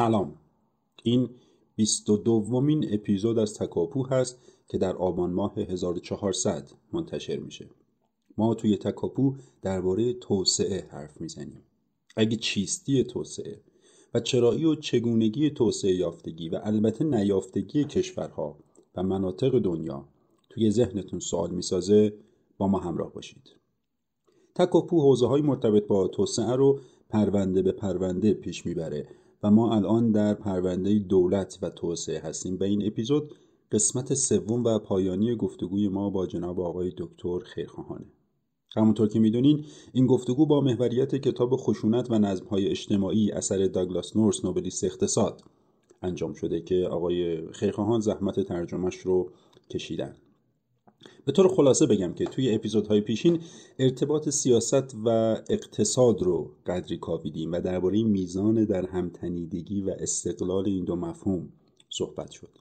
سلام. این بیست و دومین اپیزود از تکاپو هست که در آبان ماه 1400 منتشر میشه. ما توی تکاپو درباره توسعه حرف می‌زنیم. اگه چیستی توسعه و چرایی و چگونگی توسعه یافتگی و البته نیافتگی کشورها و مناطق دنیا توی ذهنتون سوال می‌سازه با ما همراه باشید. تکاپو حوزه های مرتبط با توسعه رو پرونده به پرونده پیش می‌بره. و ما الان در پرونده دولت و توسعه هستیم و این اپیزود قسمت سوم و پایانی گفتگوی ما با جناب آقای دکتر خیرخواهانه. همونطور که می‌دونین این گفتگو با محوریت کتاب خشونت و نظمهای اجتماعی اثر داگلاس نورس نوبلیست اقتصاد انجام شده که آقای خیرخواهان زحمت ترجمهش رو کشیدن. به طور خلاصه بگم که توی اپیزودهای پیشین ارتباط سیاست و اقتصاد رو قدری کاویدیم و درباره میزان در همتنیدگی و استقلال این دو مفهوم صحبت شد.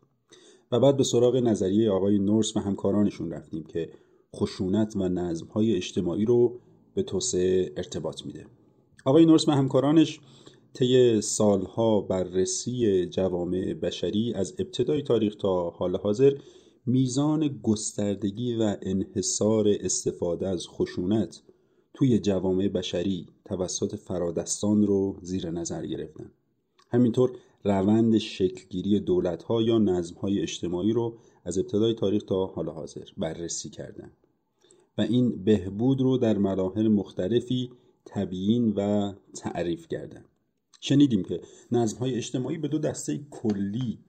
و بعد به سراغ نظریه آقای نورس و همکارانشون رفتیم که خشونت و نظمهای اجتماعی رو به توسعه ارتباط میده. آقای نورس و همکارانش طی سالها بررسی جوامع بشری از ابتدای تاریخ تا حال حاضر میزان گستردگی و انحصار استفاده از خشونت توی جوامع بشری توسط فرادستان رو زیر نظر گرفتن. همینطور روند شکلگیری دولتها یا نظمهای اجتماعی رو از ابتدای تاریخ تا حال حاضر بررسی کردن. و این بهبود رو در مراحل مختلفی تبیین و تعریف کردن. شنیدیم که نظمهای اجتماعی به دو دسته کلی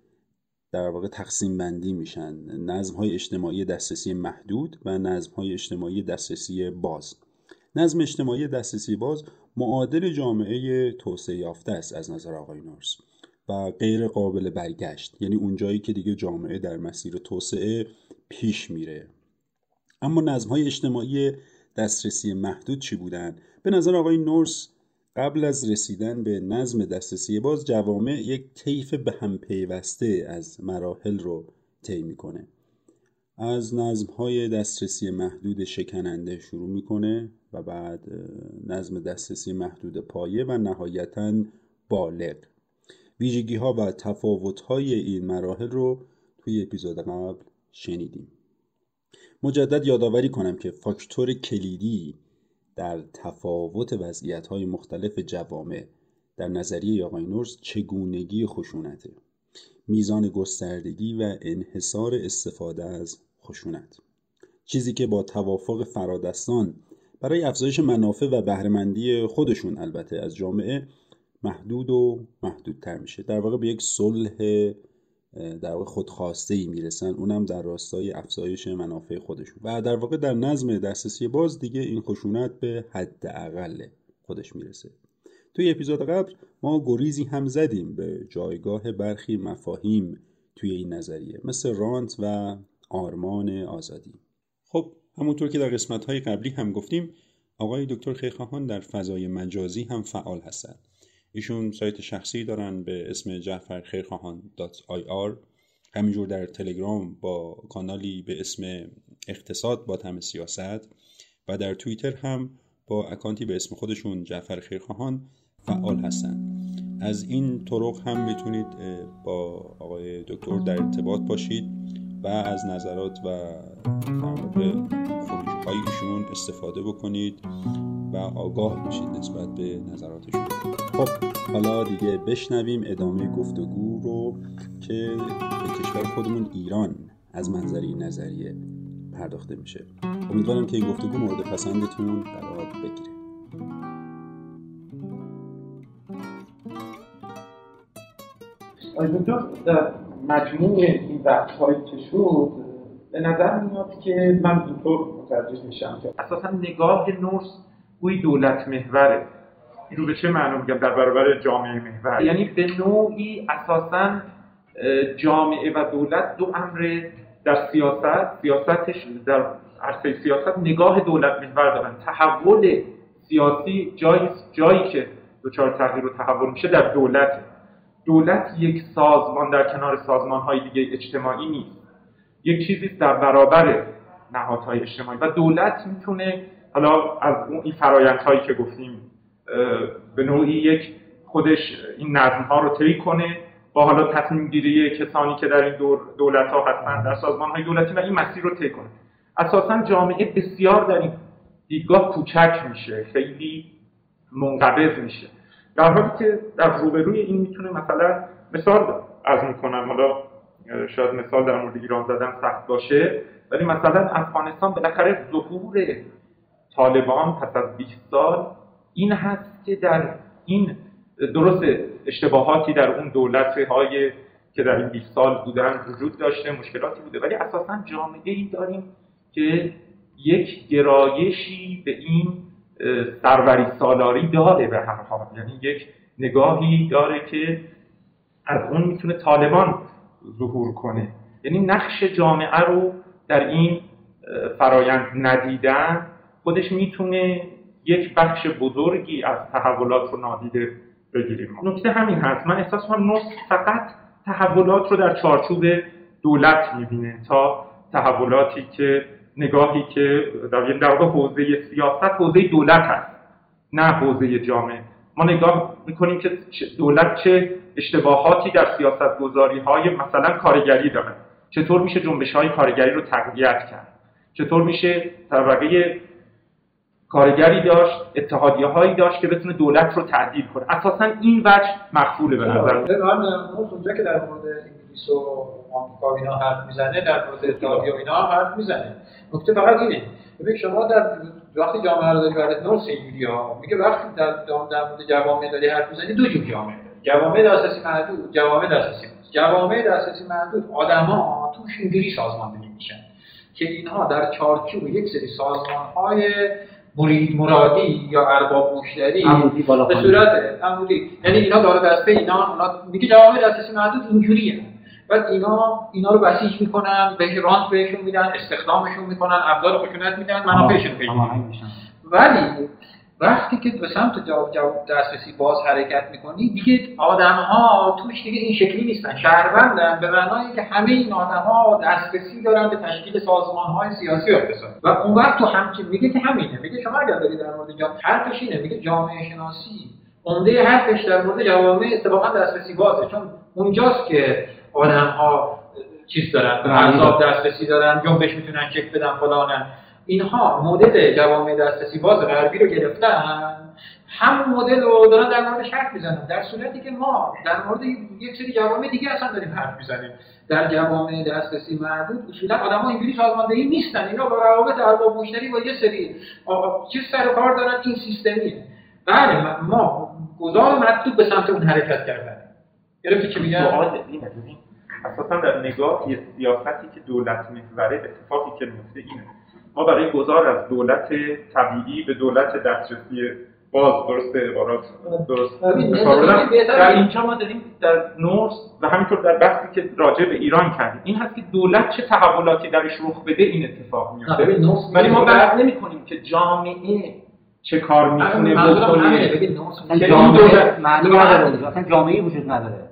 در واقع تقسیم بندی میشن. نظم های اجتماعی دسترسی محدود و نظم های اجتماعی دسترسی باز. نظم اجتماعی دسترسی باز معادل جامعه توسعه یافته است از نظر آقای نورس و غیر قابل برگشت. یعنی اونجایی که دیگه جامعه در مسیر توسعه پیش میره. اما نظم های اجتماعی دسترسی محدود چی بودن؟ به نظر آقای نورس قبل از رسیدن به نظم دسترسی باز جوامع یک طیف به هم پیوسته از مراحل رو طی می‌کنه. از نظم های دسترسی محدود شکننده شروع می‌کنه و بعد نظم دسترسی محدود پایه و نهایتا بالغ. ویژگی ها و تفاوت های این مراحل رو توی اپیزود قبل شنیدیم. مجدد یادآوری کنم که فاکتور کلیدی در تفاوت وضعیت های مختلف جوامع در نظریه آقای نورس چگونگی خشونته میزان گستردگی و انحصار استفاده از خشونت. چیزی که با توافق فرادستان برای افزایش منافع و بهرهمندی خودشون البته از جامعه محدود و محدودتر میشه. در واقع به یک صلح در واقع خودخواسته ای می‌رسن اونم در راستای افزایش منافع خودشون. و در واقع در نظم دسترسی باز دیگه این خشونت به حد اقل خودش می‌رسه. توی اپیزود قبل ما گریزی هم زدیم به جایگاه برخی مفاهیم توی این نظریه مثل رانت و آرمان آزادی. خب همونطور که در قسمت های قبلی هم گفتیم آقای دکتر خیخواهان در فضای مجازی هم فعال هستند. ایشون سایت شخصی دارن به اسم جعفر خیرخواهان .ir همینجور در تلگرام با کانالی به اسم اقتصاد با تم سیاست و در توییتر هم با اکانتی به اسم خودشون جعفر خیرخواهان فعال هستن. از این طرق هم می‌تونید با آقای دکتر در ارتباط باشید و از نظرات و خروجی ایشون استفاده بکنید و آگاه بشید نسبت به نظراتشون. خب حالا دیگه بشنویم ادامه گفتگو رو که به کشور خودمون ایران از منظری نظریه پرداخته میشه. امیدوارم که این گفتگو مورد پسندتون قرار بگیره. در مجموع این بحث که شد به نظر میاد که من اینطور متوجه میشم که اساسا نگاه نورس گوی دولت محوره. این رو به چه معنا میگم؟ در برابر جامعه محور. یعنی به نوعی اساسا جامعه و دولت دو امر در سیاست سیاستش در عرصه سیاست نگاه دولت محور دارن. تحول سیاسی جایی جایی که دچار تغییر و تحول میشه در دولت. دولت یک سازمان در کنار سازمان های دیگه اجتماعی نیست. یک چیزی در برابر نهادهای اجتماعی. و دولت می‌تونه حالا از اون این فرایندهایی که گفتیم به نوعی یک خودش این نظم ها رو طی کنه با حالا تصمیم گیری کسانی که در این دولت ها هستن در سازمان های دولتی و این مسیر رو طی کنه. اساسا جامعه بسیار در این دیدگاه کوچک میشه خیلی منقبض میشه. در حالی که در روبروی این می‌تونه مثلا مثال از می‌کنم حالا شاید مثال در مورد ایران زدن سخت باشه. ولی مثلا افغانستان بالاخره ظهور طالبان پس از 20 سال این هست که در این درست اشتباهاتی در اون دولت های که در این 20 سال بودن وجود داشته مشکلاتی بوده. ولی اساسا جامعه ای داریم که یک گرایشی به این سروری سالاری داره به هر حال. یعنی یک نگاهی داره که از اون می‌تونه طالبان ظهور کنه. یعنی نقش جامعه رو در این فرایند ندیدن خودش می‌تونه یک بخش بزرگی از تحولات رو نادیده بگیریم نکته همین هست. من احساس کنم نصف فقط تحولات رو در چارچوب دولت می‌بینه تا تحولاتی که نگاهی که در در واقع حوزه سیاست حوزه دولت هست نه حوزه جامعه. ما نگاه می‌کنیم که دولت چه اشتباهاتی در سیاست گذاری های مثلا کارگری داره چطور میشه جنبش های کارگری رو تقویت کرد؟ چطور میشه طبقه کارگری داشت اتحادیه هایی داشت که بتونه دولت رو تعدیل کنه؟ اساسا این وجه مخفوله به نظر اونجا که در مورد انگلیس و آمریکا اینا حرف می‌زنه در مورد اتحادیه و اینا حرف می‌زنه. نکته فقط اینه. ببین شما در وقتی جامعه رو داری برای نور سیوری ها میگه وقتی در در مورد جوامع داری حرف می‌زنی دو جور جامعه جوامع دسترسی محدود جوامع دسترسی جوامع دسترسی محدود آدما توش اینجوری سازماندهی میشن که اینها در چارچوب یک سری سازمان های مرید مرادی یا ارباب مشتری به صورت عمودی یعنی اینا داره دسته اینا اونا میگه جوامع دسترسی محدود اینجوریه بعد اینا اینا رو بسیج می‌کنن به رانت بهشون میدن استخدامشون می‌کنن ابزار خشونت میدن منافعشون پیدا ولی وقتی که به سمت جواب جواب دسترسی باز حرکت می‌کنی دیگه آدم ها توش دیگه این شکلی نیستن. شهروندن به معنای که همه این آدم ها دسترسی دارن به تشکیل سازمان های سیاسی و اقتصادی. و اون وقت تو همچین میگه که همینه. میگه شما اگر داری در مورد جامعه حرفش اینه. میگه جامعه شناسی. عمده حرفش در مورد جوامع اتفاقا دسترسی بازه. چون اونجاست که آدم ها چیز دارن به دسترسی دارن. جنبش می‌تونن چک بدن فلانن. اینها مدل جوامع دسترسی باز غربی رو گرفتن. همون مدل رو دارن در موردش حرف می‌زنن. در صورتی که ما در مورد یک سری جوامع دیگه اصلا داریم حرف می‌زنیم. در جوامع دسترسی محدود اصولا آدم‌ها اینجوری سازماندهی نیستن. اینا با روابط ارباب مشتری با یه سری چیز سر و کار دارن این سیستمیه بله ما گذار مطلوب به سمت اون حرکت کردن. گرفتی که میگم؟ اساسا در نگاه سیاستی که دولت محوره اتفاقی که میفته اینه. ما برای گذار از دولت طبیعی به دولت دسترسی باز درست عبارات درست در اینجا ما داریم در نورس و همینطور در بحثی که راجع به ایران کردیم. این هست که دولت چه تحولاتی درش رخ بده این اتفاق میفته. ولی ما بحث نمی کنیم که جامعه چه کار می‌تونه بکنه جامعه اصلا جامعه وجود نداره.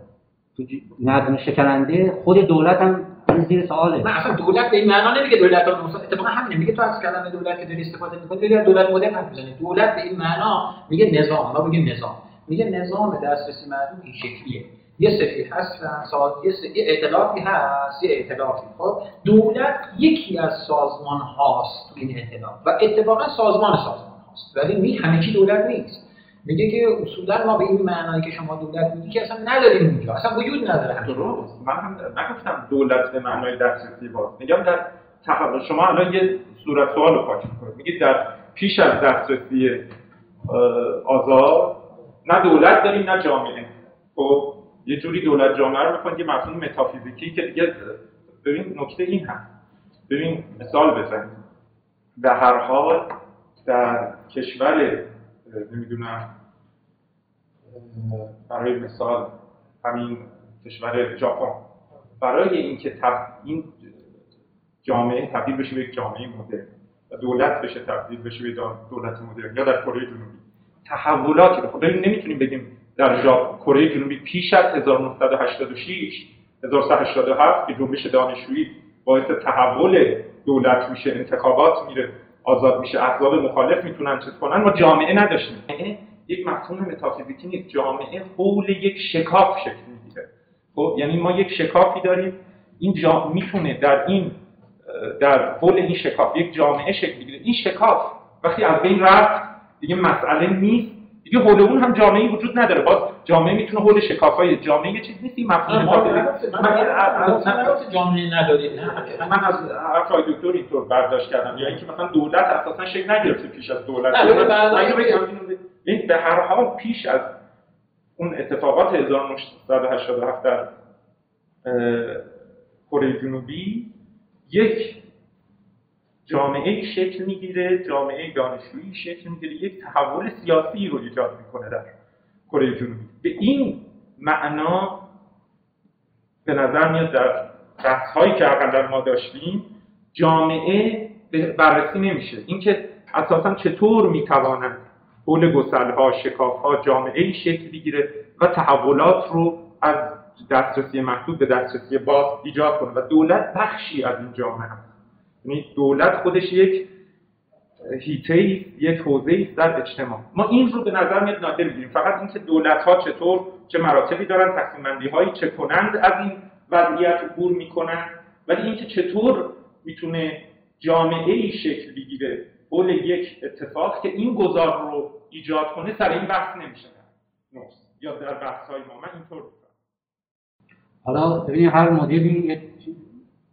تو نظم شکننده خود دولت هم زیر سواله. نه اصلا دولت به این معنا نمیگه دولت اتفاقا همینه میگه تو از کلمه دولت که داری استفاده می‌کنی داری دولت مدرن حرف می‌زنی. دولت به این معنا میگه نظام ما میگیم نظام. میگه نظام دسترسی محدود این شکلیه. یه سری هستن ساز یه سری ائتلافی هست یه ائتلافی خب دولت یکی از سازمان هاست این ائتلاف و اتفاقا سازمان سازمان هاست ولی می همه چی دولت نیست. میگه که اصولا ما به این معنایی که شما دولت میگی که اصلا نداریم اونجا اصلا وجود نداره درست. من هم نگفتم دولت به معنای دسترسی باز میگم در تحول شما الان یه صورت سوال رو پاک می‌کنید. میگید در پیش از دسترسی آزاد نه دولت داریم نه جامعه. خب یه جوری دولت جامعه رو می‌کنید یه مفهوم متافیزیکی که دیگه ببین نکته این هست ببین مثال بزنید به هر حال در کشور نمی‌دونم برای مثال همین کشور ژاپن برای اینکه. این جامعه تبدیل بشه به یک جامعه مدرن و دولت بشه تبدیل بشه به دولت مدرن یا در کره جنوبی تحولاتی خب ببین نمی‌تونیم بگیم در کره جنوبی پیش از 1986 1387 که جنبش دانشجویی باعث تحول دولت میشه انتخابات میره آزاد میشه احزاب مخالف می‌تونن چیز کنن ما جامعه نداشتیم یک مفهوم متافیزیکی نیست. جامعه حول یک شکاف شکل می‌گیره. خب یعنی ما یک شکافی داریم. این جا می‌تونه در این در حول این شکاف یک جامعه شکل بگیره. این شکاف وقتی از بین رفت دیگه مسئله نیست. دیگه حول اون هم جامعه وجود نداره. باز جامعه می‌تونه حول های جامعه یه چیز نیست این مفهوم من جامعه نداریم من از حرفای دکتر اینطور برداشت کردم یا اینکه مثلا دولت اساسا شکل نگرفته پیش از دولت. این به هر حال پیش از اون اتفاقات 1987 در کره جنوبی یک جامعه شکل می‌گیره جامعه دانشجویی شکل می‌گیره یک تحول سیاسی رو ایجاد می‌کنه در کره جنوبی. به این معنا به نظر میاد در بحث هایی که اقلا ما داشتیم جامعه بررسی نمیشه. اینکه اساسا چطور گسل ها شکاف ها جامعه شکل بگیره و تحولات رو از دسترسی محدود به دسترسی باز ایجاد کنه. و دولت بخشی از این جامعه هست یعنی دولت خودش یک هیته یک حوزه است در اجتماع. ما این رو به نظر میاد نادر می‌گیریم فقط اینکه دولت ها چطور چه مراتبی دارن تقسیم بندی هایی چه کنند از این وضعیت عبور می‌کنن ولی اینکه چطور می‌تونه جامعه ای شکل بگیره. حول یک اتفاق که این گذار رو ایجاد کنه سر این بحث نمیشه. یا در بحث های ما. من اینطور حالا ببینید هر مدلی یک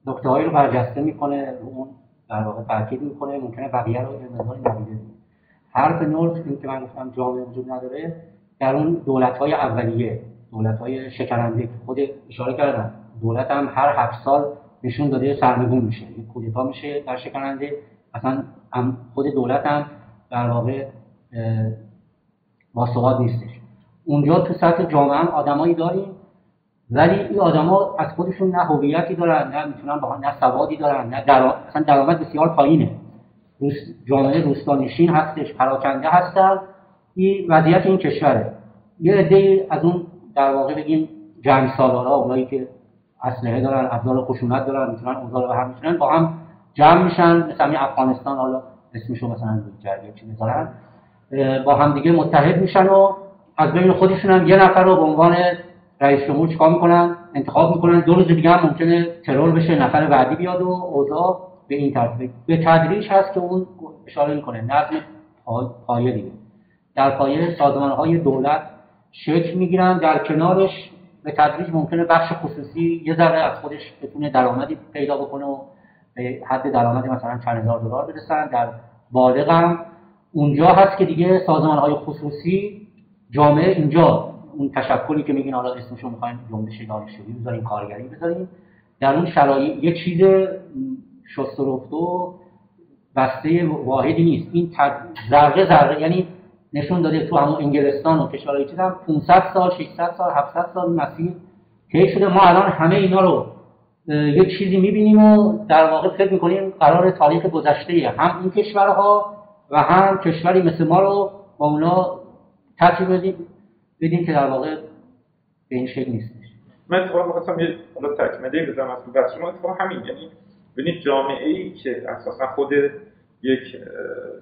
نکته رو برجسته می‌کنه اون در واقع تاکید می‌کنه ممکنه بقیه رو مقدار ندیده حرف نورس این که من گفتم جامعه وجود نداره در اون دولت های اولیه دولت های شکننده خود اشاره کردم دولت هم هر هفت سال نشون داده سرنگون میشه یک کودتا میشه در شکننده. اصلا خود دولت هم در واقع با نیستش. اونجا تو سطح جامعه هم آدمایی داریم ولی این آدما از خودشون نه هویتی دارن نه می‌تونن با نه سوادی دارن نه در... اصلا درآمد بسیار پایینه. روس... جامعه روستانشین هستش پراکنده هستن. این وضعیت این کشوره. یه عده از اون در واقع بگیم جنگ سالارا اونایی که اسلحه دارن ابزار خشونت دارن می‌تونن اوضاع رو هم می‌تونن با هم جمع میشن. مثلا افغانستان حالا اسمشو مثلا جرگه چی می‌ذارن با هم دیگه متحد میشن و از بین خودشون هم یه نفر رو به عنوان رئیس جمهور چیکار می‌کنن؟ انتخاب می‌کنن. دو روز دیگه هم ممکنه ترور بشه نفر بعدی بیاد و اوضاع به این ترتیب به تدریج هست که اون اشاره می‌کنه. نظم پایه دیگه. در پایه سازمان های دولت شکل می‌گیرن. در کنارش به تدریج ممکنه بخش خصوصی یه ذره از خودش بتونه درآمدی پیدا بکنه و به حد درآمدی مثلا چند هزار دلار برسن. در بالغ هم اونجا هست که دیگه سازمان های خصوصی جامعه اینجا اون تشکلی که میگین حالا اسمشو می‌خواین جنبش دانشجویی بذاریم کارگری بذاریم. در اون شرایط یه چیز شست و بسته واحدی نیست. این ذره ذره یعنی نشون داده تو همون انگلستان و کشورهای چیز هم 500 سال 600 سال 700 سال مسیر طی شده. ما الان همه اینا رو یه چیزی می‌بینیم و در واقع فکر می‌کنیم قرار تاریخ گذشته هم این کشورها و هم کشوری مثل ما رو با اونا ترتیب بدیم. بدیم که در واقع به این شکل نیستش. من اتفاقا می‌خواستم یه حالا تکمله بزنم از بحث شما. اتفاقا همین یعنی ببینید جامعه ای که اساسا خود یک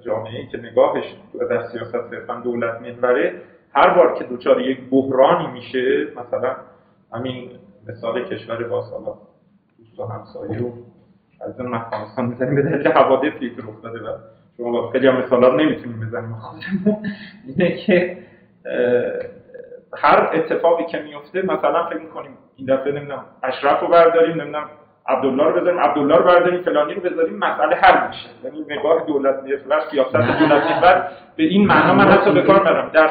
جامعه ای که نگاهش در سیاست صرفا دولت محوره هر بار که دوچار یک بحرانی میشه مثلا همین مثال کشور با سالا دوست و همسایه رو از اون افغانستان می‌زنیم به دلیل حوادثی که رخ داده و شما خیلی هم مثالا نمی‌تونیم بزنیم. اینه که هر اتفاقی که میفته مثلا فکر می‌کنیم این دفعه نمی‌دونم اشرف رو برداریم نمی‌دونم عبدالله رو بذاریم عبدالله رو برداریم فلانی رو بذاریم مسئله حل میشه. یعنی نگاه دولت محور سیاست دولت محور به این معنا من حتی به کار برم در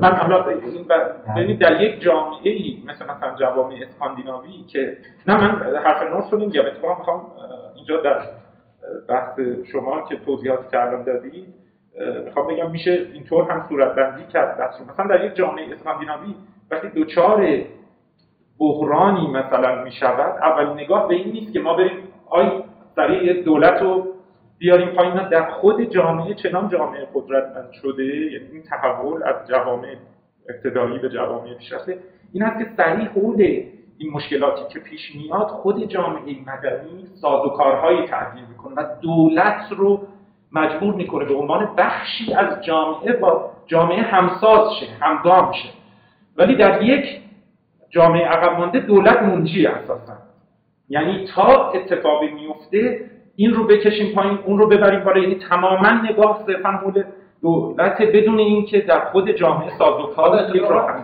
من حالا ببینید در یک جامعه ای مثل مثلا جوامع اسکاندیناوی که نه من حرف نورس رو نمیگم اتفاقا می‌خوام اینجا در بحث شما که توضیحات کردم دادید. می‌خوام بگم میشه اینطور هم صورت بندی کرد بحث مثلا در یک جامعه اسکاندیناوی وقتی دوچار بحرانی مثلا می‌شود اول نگاه به این نیست که ما بریم آی سریع دولت رو بیاریم پایین. در خود جامعه چنان جامعه قدرتمند شده یعنی این تحول از جوامع ابتدایی به جوامع پیشرفته. این است که سریع حول این مشکلاتی که پیش میاد خود جامعه مدنی سازوکارهایی تعدیل می‌کنه و دولت رو مجبور می‌کنه به عنوان بخشی از جامعه با جامعه همساز شه همگام شه. ولی در یک جامعه عقب مانده دولت منجی اساسا. یعنی تا اتفاقی میفته این رو بکشیم پایین اون رو ببریم بالا. یعنی تماما نگاه صرفا حول دولت بدون اینکه در خود جامعه سازوکار یک راه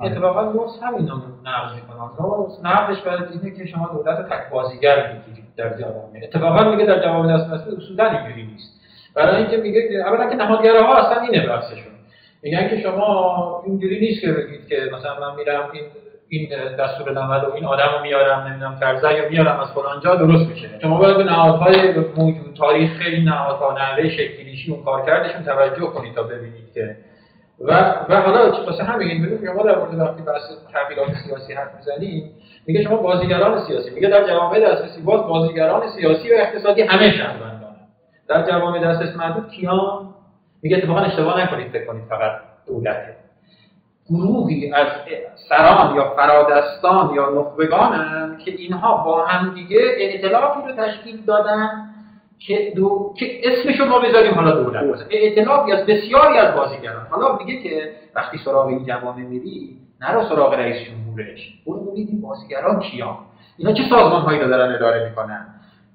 اتفاقا نورس همین رو نقد می‌کنن نورس نقدش برای اینه که شما دولت تک بازیگر می‌گیرید در جوامع اتفاقا میگه در جوامع دست اصولا اینجوری نیست برای اینکه میگه اولا که نهادگراها اصلا اینه بحثشون میگن که شما اینجوری نیست که بگید که مثلا من میرم این این دستور نمد و این آدم رو میارم نمی‌دونم کرزه یا میارم از فلان جا درست میشه شما باید به نهادهای موجود تاریخ خیلی نهادها نحوه شکلیشی اون کار کردشون توجه کنید تا ببینید که و و حالا واسه همین ببینید ما در مورد وقتی بحث تغییرات سیاسی حرف می‌زنیم میگه شما بازیگران سیاسی میگه در جوامع دسترسی باز بازیگران سیاسی و اقتصادی همه شهروندان در جوامع دسترس محدود کیان میگه اتفاقا اشتباه نکنید فکر کنید فقط دولته گروهی از سران یا فرادستان یا نخبگانن که اینها با هم دیگه ائتلافی رو تشکیل دادن که دو که اسمشو ما بذاریم حالا دولت ائتلافی از بسیاری از بازیگران. حالا دیگه که وقتی سراغ این جوامع میری نرو سراغ رئیس جمهورش. برو ببین این بازیگران کیا؟ اینا چه سازمان هایی دارن اداره می‌کنن؟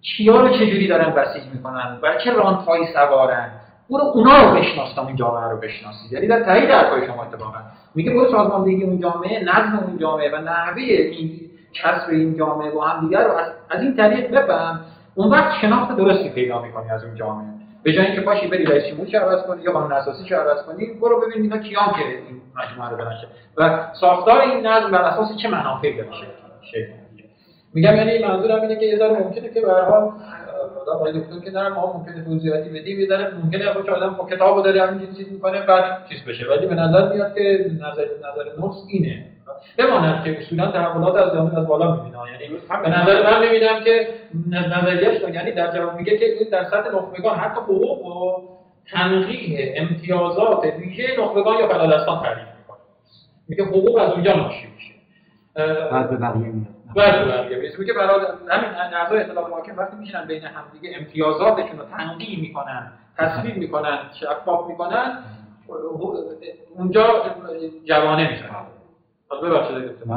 کیا رو چجوری دارن بسیج می‌کنن؟ و چه راندهایی سوارن؟ برو اونا رو بشناس تا این جامعه رو بشناسید یعنی در تایید حرفای شما اتفاقا. میگه برو سازماندهی اون جامعه نظم اون جامعه و نحوه این کسب این جامعه با هم دیگر رو از, از این طریق بفهم اون وقت شناخت درستی پیدا می‌کنی از اون جامعه. به جای اینکه پاشی بری رئیس جمهور عوض کنی یا قانون اساسی عوض کنی برو ببین اینا کیان که این مجموعه رو دارن. و ساختار این نظم بر اساس چه منافعی داره شکل میگم یعنی منظورم اینه که یه ذره ممکنه که به هر حال خدا آقای دکتر که نه ما ممکنه توضیحاتی بدیم یه ذره ممکنه باشه آدم با کتابو داره همین چیز می‌کنه بعد چیز بشه. ولی به نظر میاد که نظر نظر نفس اینه. بماند که اصولا تحولات از زمین از بالا می‌بینه. یعنی به نظر من می‌بینم که نظریه‌اش یعنی در جواب میگه که در سطح نخبگان حتی حقوق و تنقیح امتیازات ویژه نخبگان یا فلادستان تعریف می‌کنه. میگه حقوق از اونجا ناشی میشه. بعد به بقیه میاد. بله بله میگه برای همین اعضای ائتلاف حاکم وقتی میشینن بین همدیگه امتیازاتشون رو تنقیح می‌کنن تصویر می‌کنن شفاف می‌کنن اونجا جوانه میشن. ببخشید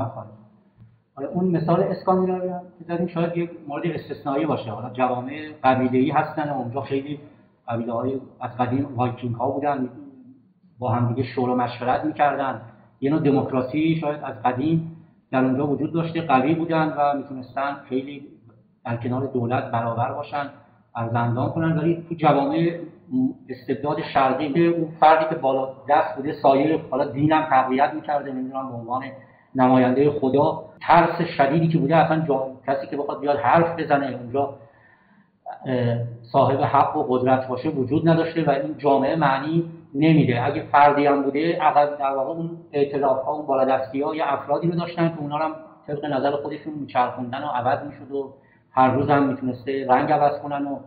حالا اون مثال اسکاندیناوی هم که شاید یک مورد استثنایی باشه. حالا جوامع قبیله‌ای هستن اونجا خیلی قبیله های از قدیم وایکینگ ها بودن با همدیگه شور و مشورت می‌کردن. یه نوع دموکراسی شاید از قدیم در اونجا وجود داشته قوی بودن و می‌تونستن خیلی در کنار دولت برابر باشن عرض اندام کنن. ولی تو جوامع استبداد شرقی اون فردی که بالا دست بوده سایر حالا دینم تقویت می‌کرده نمی‌دونم به عنوان نماینده خدا. ترس شدیدی که بوده اصلا کسی که بخواد بیاد حرف بزنه اونجا صاحب حق و قدرت باشه وجود نداشته و این جامعه معنی نمیده. اگه فردی هم بوده عقب در واقع اون اعتلاف ها اون بالادستی ها یا افرادی رو داشتن که اونا هم طبق نظر خودشون میچرخوندن و عوض می‌شد و هر روز هم می‌تونسته رنگ عوض کنن و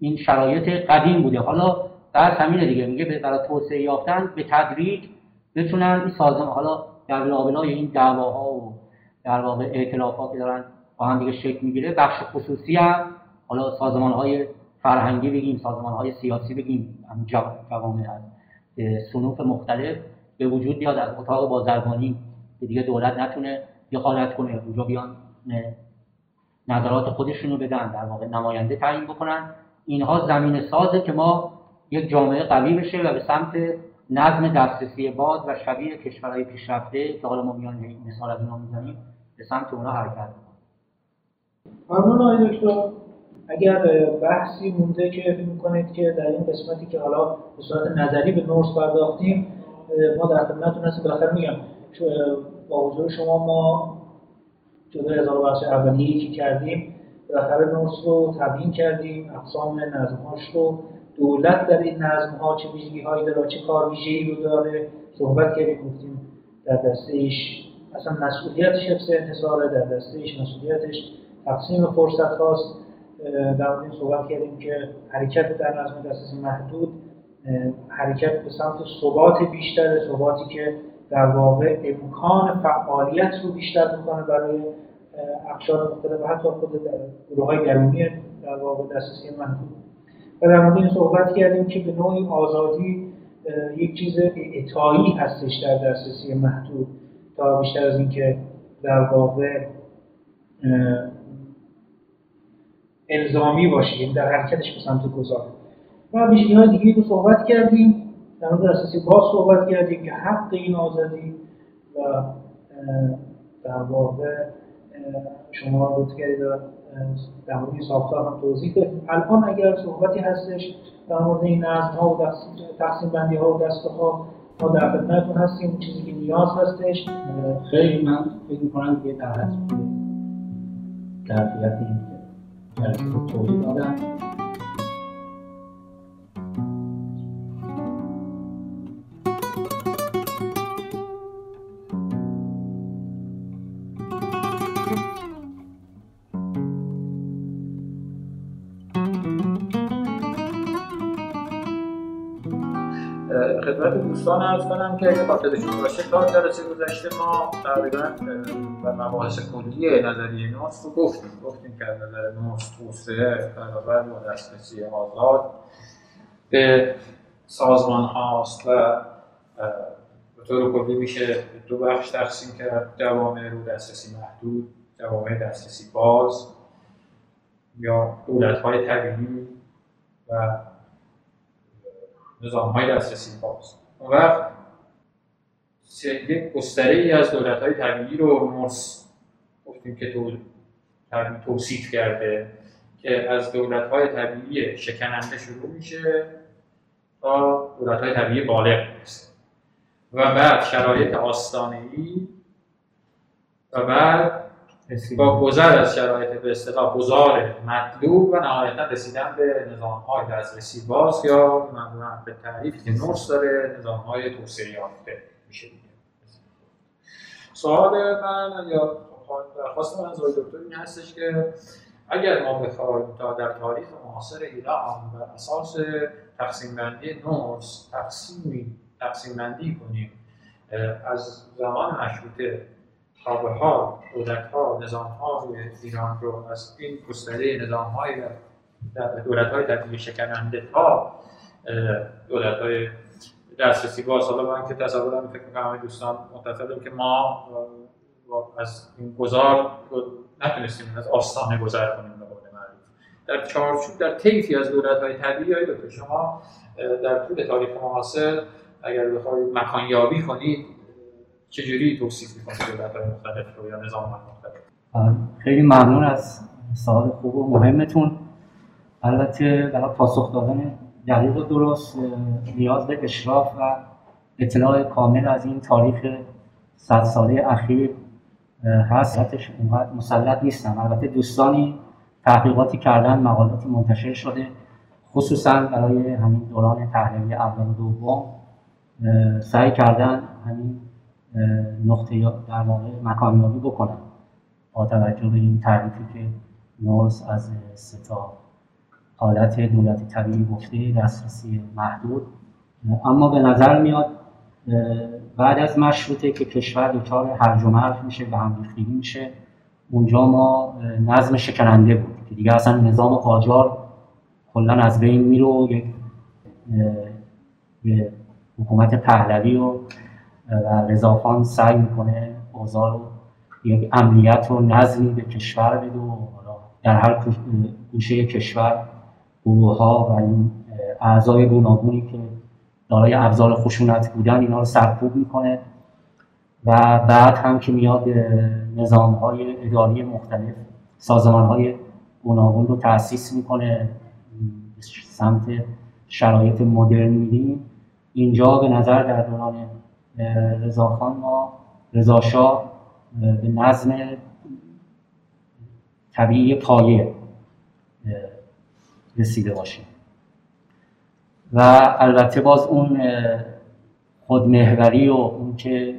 این شرایط قدیم بوده. حالا در همینه دیگه. میگه برای توسعه یافتن به تدریج بتونن این سازمان حالا در لابلای این دعواها و در واقع ها که دارن با هم دیگه شکل می‌گیره بخش خصوصی هم حالا سازمان های فرهنگی بگیم سازمان های سیاسی بگیم جوامع هست. سنوف مختلف به وجود بیاد از اتاق بازرگانی که دیگه دولت نتونه دخالت کنه اونجا بیان نظرات خودشونو بدن در واقع نماینده تعیین بکنن. اینها زمین سازه که ما یک جامعه قوی بشه و به سمت نظم دسترسی باز و شبیه کشورهای پیشرفته که حالا ما میان مثال از اینا می‌زنیم به سمت اونا حرکت کنیم ممنون آقای دکتر. اگر بحثی مونده که فکر می‌کنید که در این قسمتی که حالا به صورت نظری به نورس پرداختیم ما در خدمتتون هستیم. بالاخره میگم با حضور شما ما جدا هزار بخش اولیه که کردیم بالاخره نورس رو تبیین کردیم اقسام نظمهاش رو. دولت در این نظم ها چه ویژگی هایی داره چه کار ویژه‌ای رو داره؟ صحبت کردیم گفتیم در دستش اصلا مسئولیتش حفظ انتصاره در دستش مسئولیتش تقسیم فرصت هاست. در مورد صحبت کردیم که حرکت در نظم دسترسی محدود حرکت به سمت ثبات بیشتر ثباتی که در واقع امکان فعالیت رو بیشتر می‌کنه برای اقشار مختلف و حتی خود گروه های درونی در واقع دسترسی محدود و در مورد این صحبت کردیم که به نوعی آزادی یک چیز اعطایی هستش در دسترسی محدود. تا بیشتر از اینکه در واقع الزامی باشه یعنی در حرکتش به سمت گذار. و بیشتری های دیگه رو صحبت کردیم. در مورد دسترسی باز صحبت کردیم که حق این آزادی و در واقع شما لطف کردید در مورد ساختار هم توضیح دادیم الان اگر صحبتی هستش در مورد این نظم ها و تقسیم بندی ها و دسته ها ما در خدمتتون هستیم چیزی که نیاز هستش. خیلی من فکر می‌کنم که در کیفیت این جلسه توضیح دادم. دوستان ارز کنم که اگه خاطرشون باشه تا جلسه گذشته ما تقریبا و مباحث کلی نظریه نوست رو گفتیم. گفتیم که از نظر نوست توسعه برابر با دسترسی آزاد به سازمان هاست و به طور کلی میشه دو بخش تقسیم کرد. جوامع رو دسترسی محدود جوامع دسترسی باز یا دولت های طبیعی و نظام های دسترسی باز. اون وقت یک گستره ای از دولت های طبیعی رو نورس گفتیم که تو توصیف کرده که از دولت های طبیعی شکننده شروع میشه تا دولت های طبیعی بالغ می‌رسه و بعد شرایط آستانه ای و بعد با گذر از شرایط به اصطلاح گذار مطلوب و نهایتا رسیدن به نظام های دسترسی باز یا معمولا به تعریفی که نورس داره نظام های توسعه یافته میشه سوال من یا درخواست من از دکتر این هستش که اگر ما بخوایم تا در تاریخ معاصر ایران بر اساس تقسیم بندی نورس تقسیم تقسیم بندی کنیم از زمان مشروطه تا به حال دولت ها نظام های ایران رو از این گستره نظام های دولت های طبیعی شکننده تا دولت های دسترسی باز حالا من که فکر می‌کنم دوستان متفقیم که ما از این گذار نتونستیم از آستانه گذر کنیم به در چارچوب در طیفی از دولت های طبیعی که شما در طول تاریخ معاصر اگر بخواید مکانیابی کنید چجوری توصیف می‌کنید دولت های مختلف رو یا نظام مختلف؟ خیلی ممنون از سوال خوب و مهمتون. البته برای پاسخ دادن دقیق و درست نیاز به اشراف و اطلاع کامل از این تاریخ صد ساله اخیر هست. اونقدر مسلط نیستم. البته دوستانی تحقیقاتی کردن مقالاتی منتشر شده خصوصا برای همین دوران تحلیلی اول و دوم سعی کردن همین نقطه در واقع مکانیابی بکنن با توجه به این تعریفی که نورس از ستا حالت دولتی طبیعی گفته دسترسی محدود. اما به نظر میاد بعد از مشروطه که کشور دچار هرج و مرج میشه و هم میشه اونجا ما نظم شکننده بود. که دیگه اصلا نظام قاجار کلا از بین میره یک حکومت پهلوی و و رضاخان سعی می‌کنه اوضاع رو یک امنیت و نظمی به کشور بده و در هر گوشه کشور گروه ها و این اعضای گوناگونی که دارای ابزار خشونت بودن اینا رو سرکوب می‌کنه و بعد هم که میاد نظام های اداری مختلف سازمان های گوناگون رو تأسیس می‌کنه سمت شرایط مدرن میدیم اینجا به نظر در دوران رضاخان ما رضاشاه به نظم طبیعی پایه رسیده باشیم. و البته باز اون خودمهوری و اون که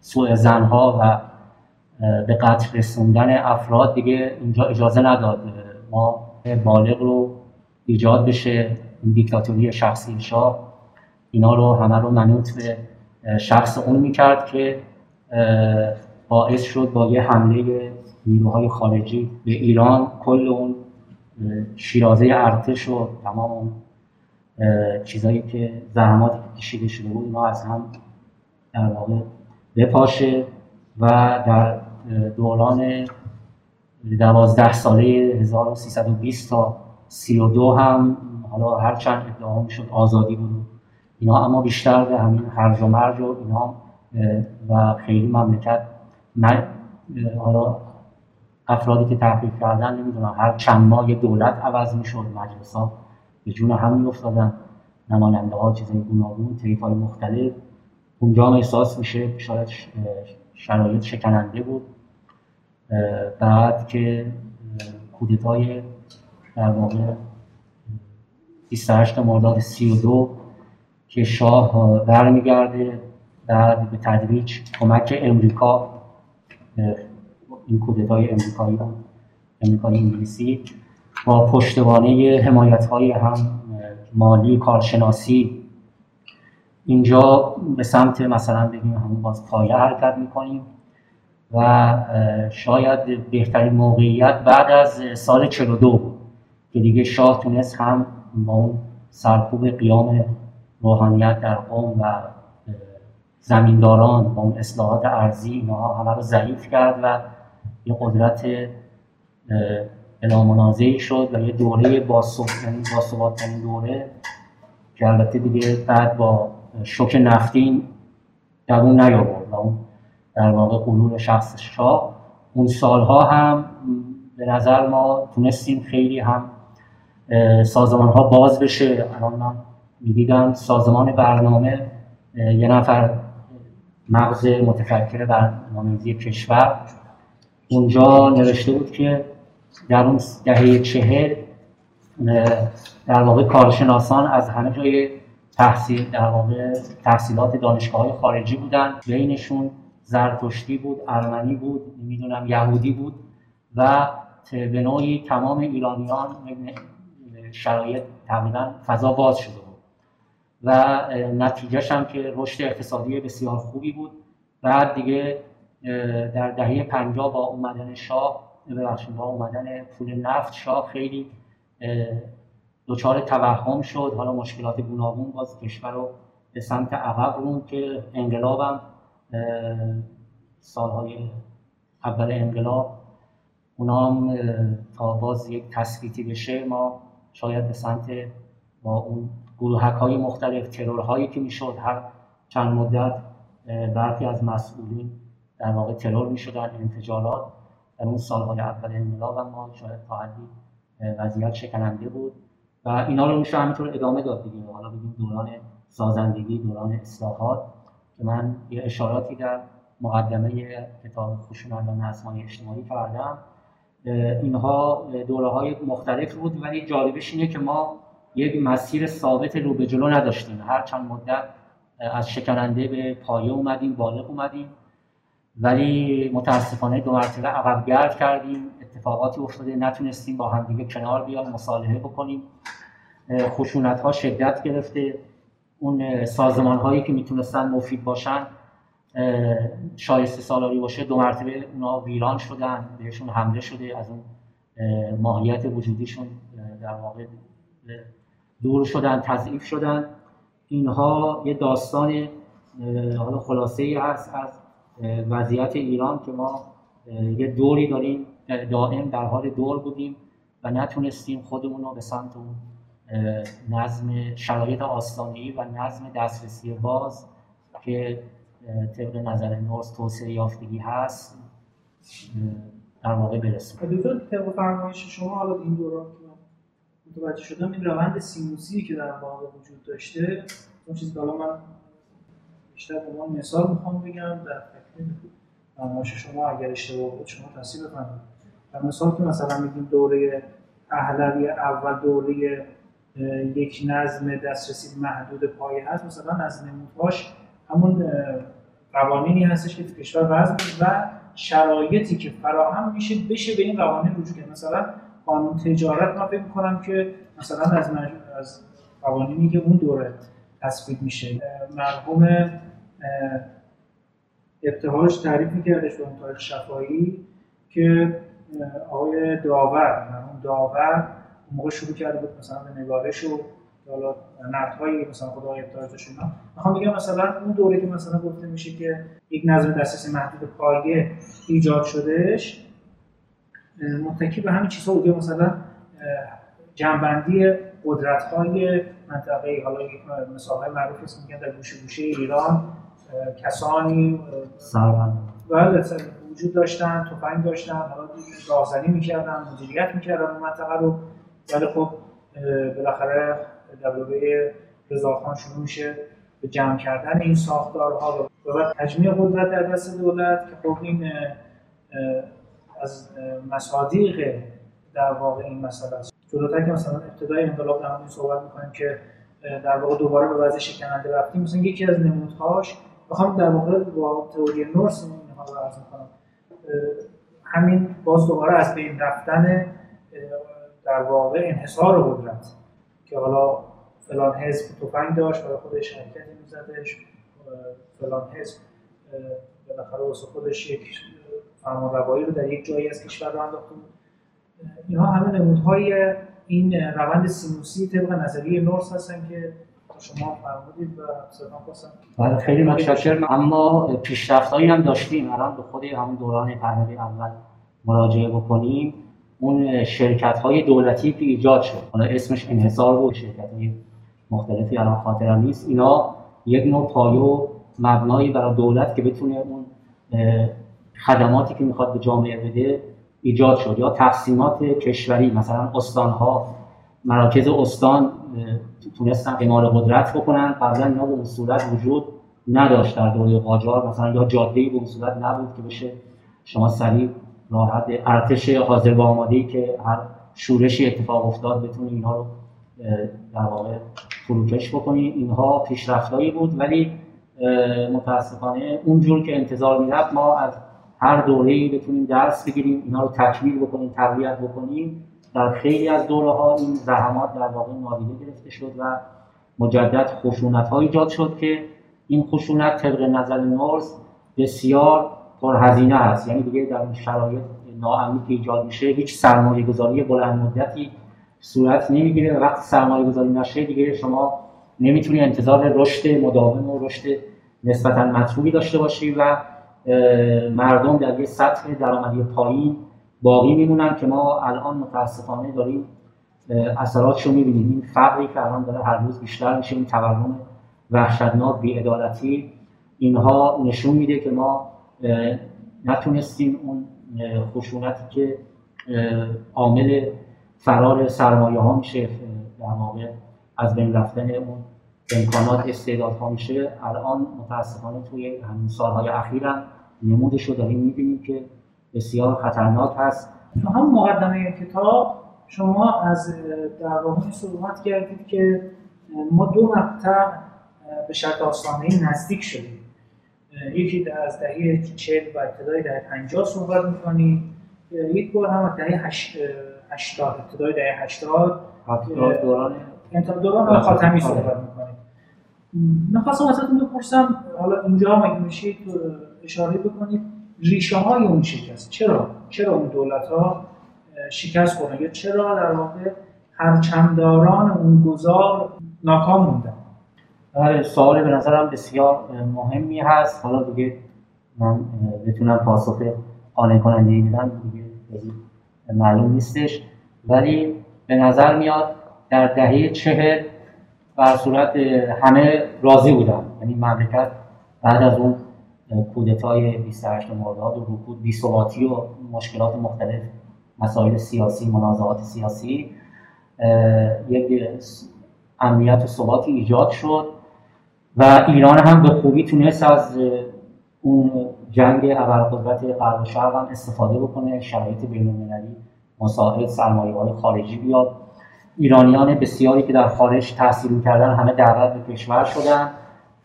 سوء زنها و به قتل رسوندن افراد دیگه اینجا اجازه نداد ما بالغ رو ایجاد بشه این دیکتاتوری شخصی شاه اینا رو همه رو منوط به شخص اون می‌کرد که باعث شد با یه حمله نیروهای خارجی به ایران کل اون شیرازه ارتش و تمام اون چیزایی که زحماتی که کشیده شده بود اینا از هم در واقع بپاشه و در دوران دوازده ساله 1320 تا 32 هم حالا هر چند ادعا می‌شد آزادی بود. اینا اما بیشتر به همین هرج و مرج و اینا و خیلی مملکت من حالا افرادی که تحقیق کردن نمی‌دونم هر چند ماه دولت عوض می‌شد مجلس ها به جون هم میافتادن نماینده ها چیزای گوناگون طیف های مختلف. اونجا هم احساس میشه شاید شرایط شکننده بود. بعد که کودتای در واقع 28 مرداد 32 که شاه برمیگرده بعد به تدریج کمک امریکا این کودتای امریکایی امریکایی انگلیسی با پشتوانه حمایت های هم مالی کارشناسی اینجا به سمت مثلا بگیم همون باز پایه حرکت می‌کنیم و شاید بهترین موقعیت بعد از سال 42 بود که دیگه شاه تونست هم با اون سرکوب قیام روحانیت در قوم و زمینداران با اون اصلاحات ارزی اینها همه رو ضعیف کرد و یه قدرت بلامنازعی شد و یه دوره باثبات یعنی دوره که البته دیگه بعد با شوک نفتین اون نیاورد و اون در واقع قلول شخص شاه. اون سالها هم به نظر ما تونستیم خیلی هم سازمان ها باز بشه. الان من می‌دیدم سازمان برنامه یه نفر مغز متفکر برنامه‌ریزی کشور اونجا نوشته بود که در اون دهه چهل در واقع کارشناسان از همه جای تحصیل در واقع تحصیلات دانشگاه های خارجی بودن. بینشون زرتشتی بود ارمنی بود نمی‌دونم یهودی بود و به نوعی تمام ایرانیان شرایط تقریبا فضا باز شده بود. و نتیجهش هم که رشد اقتصادی بسیار خوبی بود. بعد دیگه در دهه پنجاه با اومدن شاه ببخشید با اومدن پول نفت شاه خیلی دچار توهم شد. حالا مشکلات گوناگون باز کشور رو به سمت عقب رون که انقلابم سالهای اول انقلاب اونا هم تا باز یک تثبیتی بشه ما شاید به سمت با اون گروهک های مختلف ترورهایی که می‌شد هر چند مدت برخی از مسئولین در واقع ترور می‌شدن انفجارات. در اون سالهای اول انقلاب ما شاید تا حدی وضعیت شکننده بود. و اینا رو میشه همینطور ادامه داد دیگه. حالا بگیم دوران سازندگی دوران اصلاحات که من یه اشاراتی در مقدمه کتاب خشونت و نظمهای اجتماعی کردم. اینها دوره های مختلف بود ولی جالبش اینه که ما یک مسیر ثابت رو به جلو نداشتیم. هر چند مدت از شکننده به پایه اومدیم بالغ اومدیم. ولی متاسفانه دو مرتبه عقب گرد کردیم. اتفاقاتی افتاده نتونستیم با همدیگه کنار بیایم مصالحه بکنیم. خشونت ها شدت گرفته. اون سازمان هایی که می‌تونستن مفید باشن شایسته سالاری باشه دو مرتبه اونا ویران شدن بهشون حمله شده از اون ماهیت وجودیشون در واقع دور شدن تضعیف شدن. اینها یه داستان حالا خلاصه ای هست از وضعیت ایران که ما یه دوری داریم دائم در حال دور بودیم و نتونستیم خودمون رو به سمت اون نظم شرایط آستانه‌ای و نظم دسترسی باز که طبق نظر نورس توسعه یافتگی هست در واقع برسیم طبق فرمایش شما حالا این دوران متوجه شدم این روند سینوسی که در واقع وجود داشته اون چیزی که من بیشتر به مثال می‌خوام بگم در تکمیل فرمایش شما اگر اشتباه بود شما تصحیح بفرمایید. در مثال که مثلا میگیم دوره پهلوی اول دوره یک نظم دسترسی محدود پایه هست مثلا از نمودهاش همون قوانینی هستش که تو کشور وضع و شرایطی که فراهم میشه بشه به این قوانین رجوع کرد. مثلا قانون تجارت من فکر می‌کنم که مثلا از از قوانینی که اون دوره تصویب میشه مرحوم ابتهاج تعریف میکردش به اون تاریخ شفایی که آقای داور مرحوم داور موقع شروع کرده بود مثلا به نگارش و حالا نقدهای مثلا خدای ابتاجش اینا می‌خوام بگم مثلا اون دوره که مثلا گفته میشه که یک نظم دسترسی محدود پایه ایجاد شدهش متکی به همین چیزها بوده مثلا جنبندی قدرت های منطقه حالا مثال معروف است میگن در گوشه گوشه ایران کسانی بله وجود داشتن تفنگ داشتن حالا راهزنی می‌کردن مدیریت می‌کردن اون منطقه رو. ولی خب بالاخره دوره رضاخان شروع میشه به جمع کردن این ساختارها و بعد تجمیع قدرت در دست دولت که خب این از مصادیق در واقع این مسئله است. جلوتر که مثلا ابتدای انقلاب در صحبت می‌کنیم که در واقع دوباره به وضع شکننده رفتیم مثلا یکی از نمودهاش بخوام در واقع با تئوری نورس اینها رو عرض کنم همین باز دوباره از بین رفتن در واقع انحصار قدرت که حالا فلان حزب تفنگ داشت برای خودش حرکتی میزدش فلان حزب بالاخره واسه خودش یک فرمان روایی رو در یک جایی از کشور رو انداخته اینها همه نمودهای این روند سینوسی طبق نظریه نورس هستن که شما فرمودید و بله خیلی متشکرم. اما پیشرفت هم داشتیم. الان به خود همون دوران پهلوی اول مراجعه بکنیم. اون شرکت های دولتی که ایجاد شد. حالا اسمش انحصار بود شرکت های مختلفی الان خاطرم نیست. اینا یک نوع پایه و مبنایی برای دولت که بتونه اون خدماتی که می‌خواد به جامعه بده ایجاد شد. یا تقسیمات کشوری مثلا استانها مراکز استان تونستن اعمال قدرت بکنن. قبلا اینا به صورت وجود نداشت در دوره قاجار. مثلا یا جاده به صورت نبود که بشه شما سریع راحت ارتش حاضر و آماده که هر شورشی اتفاق افتاد بتونید اینها رو در واقع فروکش بکنید اینها پیشرفتایی بود ولی متاسفانه اونجور که انتظار می‌رفت ما از هر دوره بتونیم درس بگیریم اینا رو تکمیل بکنیم تقویت بکنیم. در خیلی از دوره ها این زحمات در واقع نادیده گرفته شد و مجدد خشونت ها ایجاد شد که این خشونت طبق نظر نورس بسیار پرهزینه است. یعنی دیگه در این شرایط ناامنی که ایجاد میشه هیچ سرمایه گذاری بلند مدتی صورت نمی‌گیره. وقتی سرمایه گذاری نشه دیگه شما نمی‌تونی انتظار رشد مداوم و رشد نسبتا مطلوبی داشته باشی و مردم در یه سطح درآمدی پایین باقی میمونن که ما الان متاسفانه داریم اثراتش رو می‌بینیم. این فقری که الان داره هر روز بیشتر میشه این تورم وحشتناک بیعدالتی اینها نشون میده که ما نتونستیم اون خشونتی که عامل فرار سرمایه ها میشه در واقع از بین رفتن اون امکانات استعدادها میشه الان متاسفانه توی همین سالهای اخیرم نمودش رو داریم می‌بینیم که بسیار خطرناک هست. تو هم مقدمه کتاب شما از در صحبت کردید که ما دو مقطع به شرط آسانه نزدیک شدیم. یکی از دهه 40 و ابتدای دهه 50 صحبت می‌کنید یک بار هم دهه 80 ابتدای دهه 80 دوران دوران خاتمی صحبت می‌کنید می‌خواستم ازتون بپرسم حالا اینجا مگه میشه اشاره بکنید ریشه های اون شکست چرا؟ چرا اون دولت ها شکست خوردن؟ یا چرا در واقع هرچنداران اون گذار ناکام موندن؟ بله سوال به نظرم بسیار مهمی هست. حالا دیگه من بتونم پاسخ قانع کننده بدم دیگه معلوم نیستش. ولی به نظر میاد در دهه چهل بر صورت همه راضی بودن یعنی مملکت بعد از اون کودتای 28 مرداد و رکود بی‌ثباتی و مشکلات مختلف مسائل سیاسی منازعات سیاسی یک امنیت و ثباتی ایجاد شد و ایران هم به خوبی تونست از اون جنگ ابرقدرت غرب و شرق هم استفاده بکنه شرایط بین‌المللی مساعد سرمایه های خارجی بیاد. ایرانیان بسیاری که در خارج تحصیل کردن همه دعوت به کشور شدن.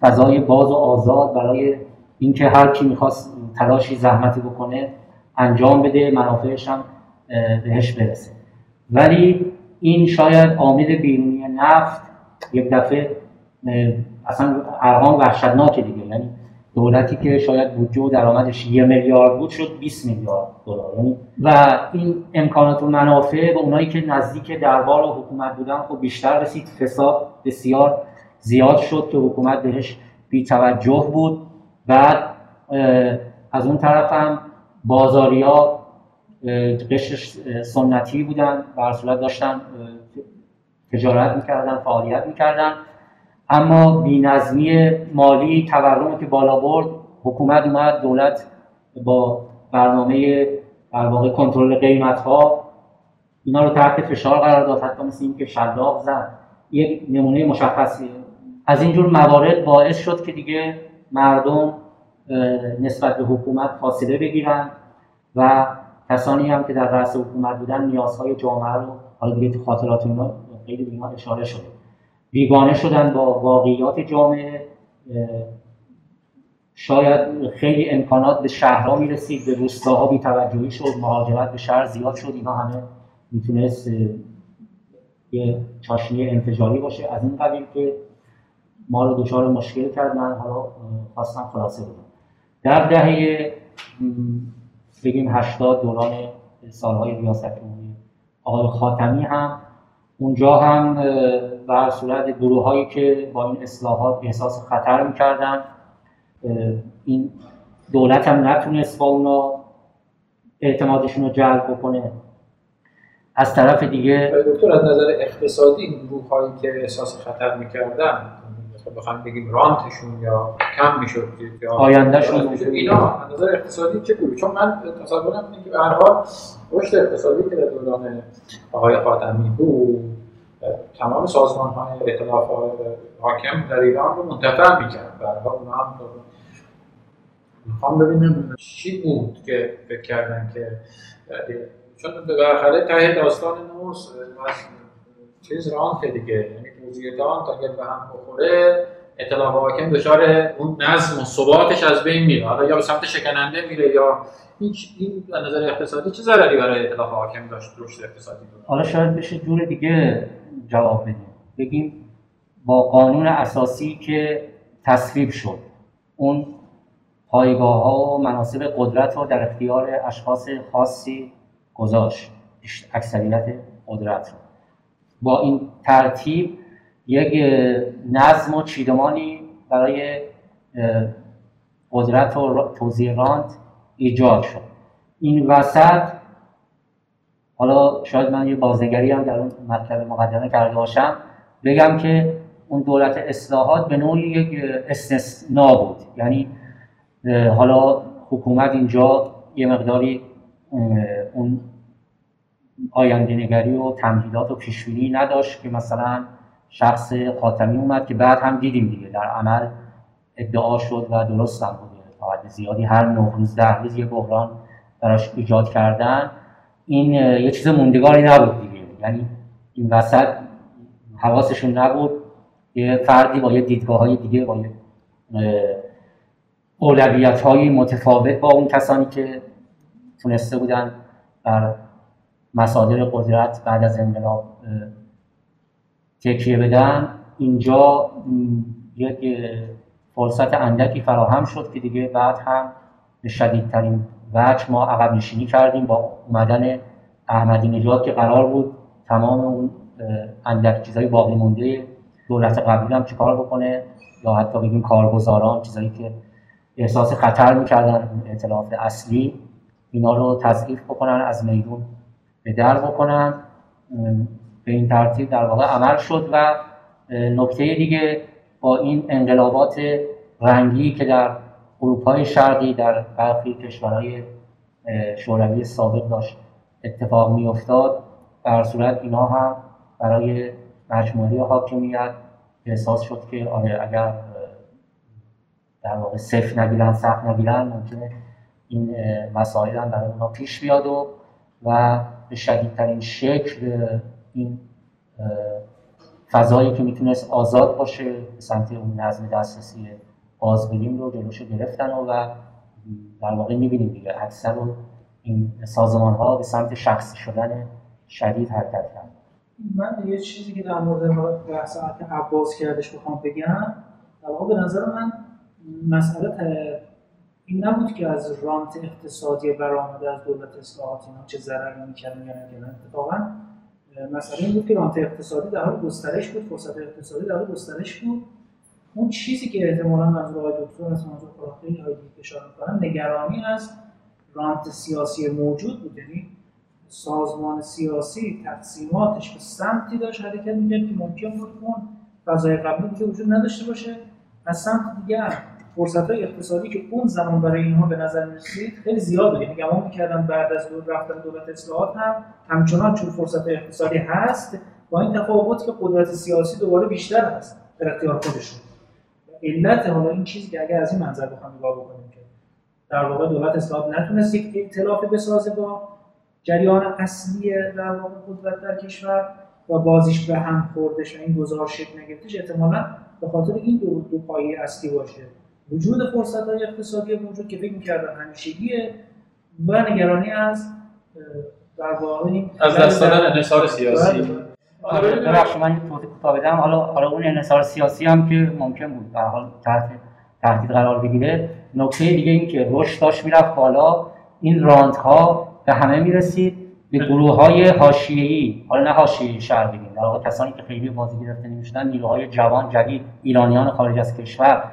فضای باز و آزاد برای اینکه هر کی می‌خواست تلاشی زحمتی بکنه انجام بده منافعش هم بهش برسه. ولی این شاید عامل بیرونی نفت یک دفعه اصلا ارقام وحشتناک دیگه. یعنی دولتی که شاید بودجه و درآمدش یه میلیارد بود شد 20 میلیارد دلار. یعنی و این امکانات و منافع به اونایی که نزدیک دربار و حکومت بودن خب بیشتر رسید. فساد بسیار زیاد شد که حکومت بهش بی توجه بود. بعد از اون طرف هم بازاریا قشر سنتی بودن بر صورت داشتن تجارت می‌کردن فعالیت می‌کردن. اما بینظمی مالی تورمی که بالا برد حکومت اومد دولت با برنامه در واقع کنترل قیمت ها اینا رو تحت فشار قرار داد حتی مثل این که شلاق زد. یک نمونه مشخصی. از اینجور موارد باعث شد که دیگه مردم نسبت به حکومت فاصله بگیرن و کسانی هم که در رأس حکومت بودن نیازهای جامعه رو حالا دیگه تو خاطرات اینا خیلی به اشاره شده. بیگانه شدن با واقعیات جامعه شاید خیلی امکانات به شهرها می‌رسید به روستاها بی توجهی شد مهاجرت به شهر زیاد شد اینا همه می‌تونست یه چاشنی انفجاری باشه. از این قبیل که ما رو دچار مشکل کرد من حالا خواستم خلاصه بدم. در دهه بگیم 80 دوران سالهای ریاست جمهوری آقای خاتمی هم اونجا هم به صورت گروه هایی که با این اصلاحات احساس خطر می‌کردن این دولت هم نتونست با اونا اعتمادشون رو جلب بکنه. از طرف دیگه دکتر از نظر اقتصادی این گروه هایی که احساس خطر می‌کردن بخوام بگیم رانتشون یا کم می‌شد یا آیندهشون اینا از نظر اقتصادی چه گروه چون من تصورم اینه که به هر حال رشد اقتصادی که در دوران آقای خاتمی بود تمام سازمان های اطلاف حاکم در ایران رو منتفع می‌کرد. برها اونا هم می‌خوام ببینم چی بود که فکر کردن که چون بالاخره ته داستان نورس از چیز رانت دیگه. یعنی موزیدان تا به هم بخوره اطلاف حاکم دچار اون نظم و ثباتش از بین میره. حالا یا به سمت شکننده میره یا هیچ این نظر اقتصادی چه ضرری برای اطلاف حاکم داشت رشد اقتصادی بود؟ حالا شاید بشه جور دیگه جواب بدیم. بگیم با قانون اساسی که تصویب شد اون پایگاه ها و مناسب قدرت رو در اختیار اشخاص خاصی گذاشت اکثریت قدرت رو. با این ترتیب یک نظم و چیدمانی برای قدرت و توزیع راند ایجاد شد. این وسط حالا شاید من یه بازنگری هم در اون مطلب مقدمه کرده باشم. بگم که اون دولت اصلاحات به نوعی یک استثنا بود. یعنی حالا حکومت اینجا یه مقداری اون آینده نگری و تمهیدات و پیشبینی نداشت که مثلا شخص خاتمی اومد که بعد هم دیدیم دیگه. در عمل ادعا شد و درست هم بوده تا زیادی هر نه روز ده روز یه بحران براش ایجاد کردن. این یه چیز موندگاری نبود دیگه. یعنی این وسط حواسشون نبود. یه فردی با یه دیدگاه های دیگه با یه اولویت های متفاوت با اون کسانی که تونسته بودن در مصادر قدرت بعد از انقلاب تکیه بدن. اینجا یک فرصت اندکی فراهم شد که دیگه بعد هم به شدیدترین وجه ما عقب نشینی کردیم با اومدن احمدی نژاد که قرار بود تمام اون اندک چیزای باقی مونده دولت قبلی هم چیکار بکنه یا حتی بگیم کارگزاران چیزایی که احساس خطر می‌کردن اطلاعات اصلی اینا رو تضعیف بکنن از میدون به در بکنن به این ترتیب در واقع عمل شد و نکته دیگه با این انقلابات رنگی که در اروپای شرقی در برخی کشورهای شوروی سابق داشت اتفاق می افتاد در صورت اینا هم برای مجموعه حاکمیت احساس شد که آره اگر در واقع صفر نگیرن سخت نگیرن ممکنه این مسائل هم برای اونا پیش بیاد و و به شدیدترین شکل این فضایی که می‌تونست آزاد باشه به سمت اون نظم دسترسی بازبینیم رو جلوش گرفتن و, در واقع می‌بینیم دیگه. اکثر این سازمان ها به سمت شخصی شدن شدید حرکت کرد من یه چیزی که در مورد بحث عباس کردش بخوام بگم در واقع به نظر من مسئله این نبود که از رانت اقتصادی برآمده از دولت اصلاحات اینا چه ضرری می‌کردن یا نکردن اتفاقا مسئله این بود که رانت اقتصادی در حال گسترش بود فرصت اقتصادی در حال گسترش بود. اون چیزی که احتمالا منظور آقای دکتر از منظور خیلی های دیگه نگرانی از رانت سیاسی موجود بود. یعنی سازمان سیاسی تقسیماتش به سمتی داشت حرکت می‌کرد که ممکن بود اون فضای قبلی که وجود نداشته باشه از سمت دیگر فرصت های اقتصادی که اون زمان برای اینها به نظر می‌رسید خیلی زیاد بود یعنی گمان می‌کردن بعد از دور رفتن دولت اصلاحات هم همچنان چون فرصت اقتصادی هست با این تفاوت که قدرت سیاسی دوباره بیشتر هست در اختیار خودشون. علت حالا این چیزی که اگر از این منظر بخوام نگاه بکنیم که در واقع دولت اصلاحات نتونست یک ائتلاف بسازه با جریان اصلی در واقع قدرت در کشور و بازیش به هم خوردش و این گزارش شکل نگرفتش احتمالا به خاطر این دو, دو پایه اصلی باشه. وجود فرصت های اقتصادی موجود که فکر می‌کردن همیشگیه و نگرانی از در واقع از دست دادن انحصار سیاسی. آره، ببخشید من توضیح کوتاه بدم حالا حالا اون انحصار سیاسی هم که ممکن بود به حال تحت تهدید قرار بگیره نکته دیگه این که رشد داشت می‌رفت بالا. این راند ها به همه می‌رسید. به گروه های حاشیه‌ای حالا نه حاشیه‌ای شهر بگیم در واقع کسانی که خیلی بازی گرفته نمی‌شدن نیروهای جوان جدید ایرانیان خارج از کشور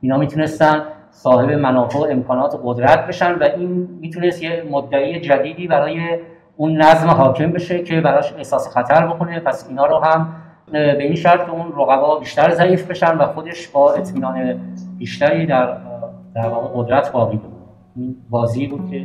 اینا می‌تونستن صاحب منافع و امکانات قدرت بشن و این می‌تونست یه مدعی جدیدی برای اون نظم حاکم بشه که براش احساس خطر بکنه. پس اینا رو هم به این شرط که اون رقبا بیشتر ضعیف بشن و خودش با اطمینان بیشتری در در واقع قدرت باقی بود این بازی بود که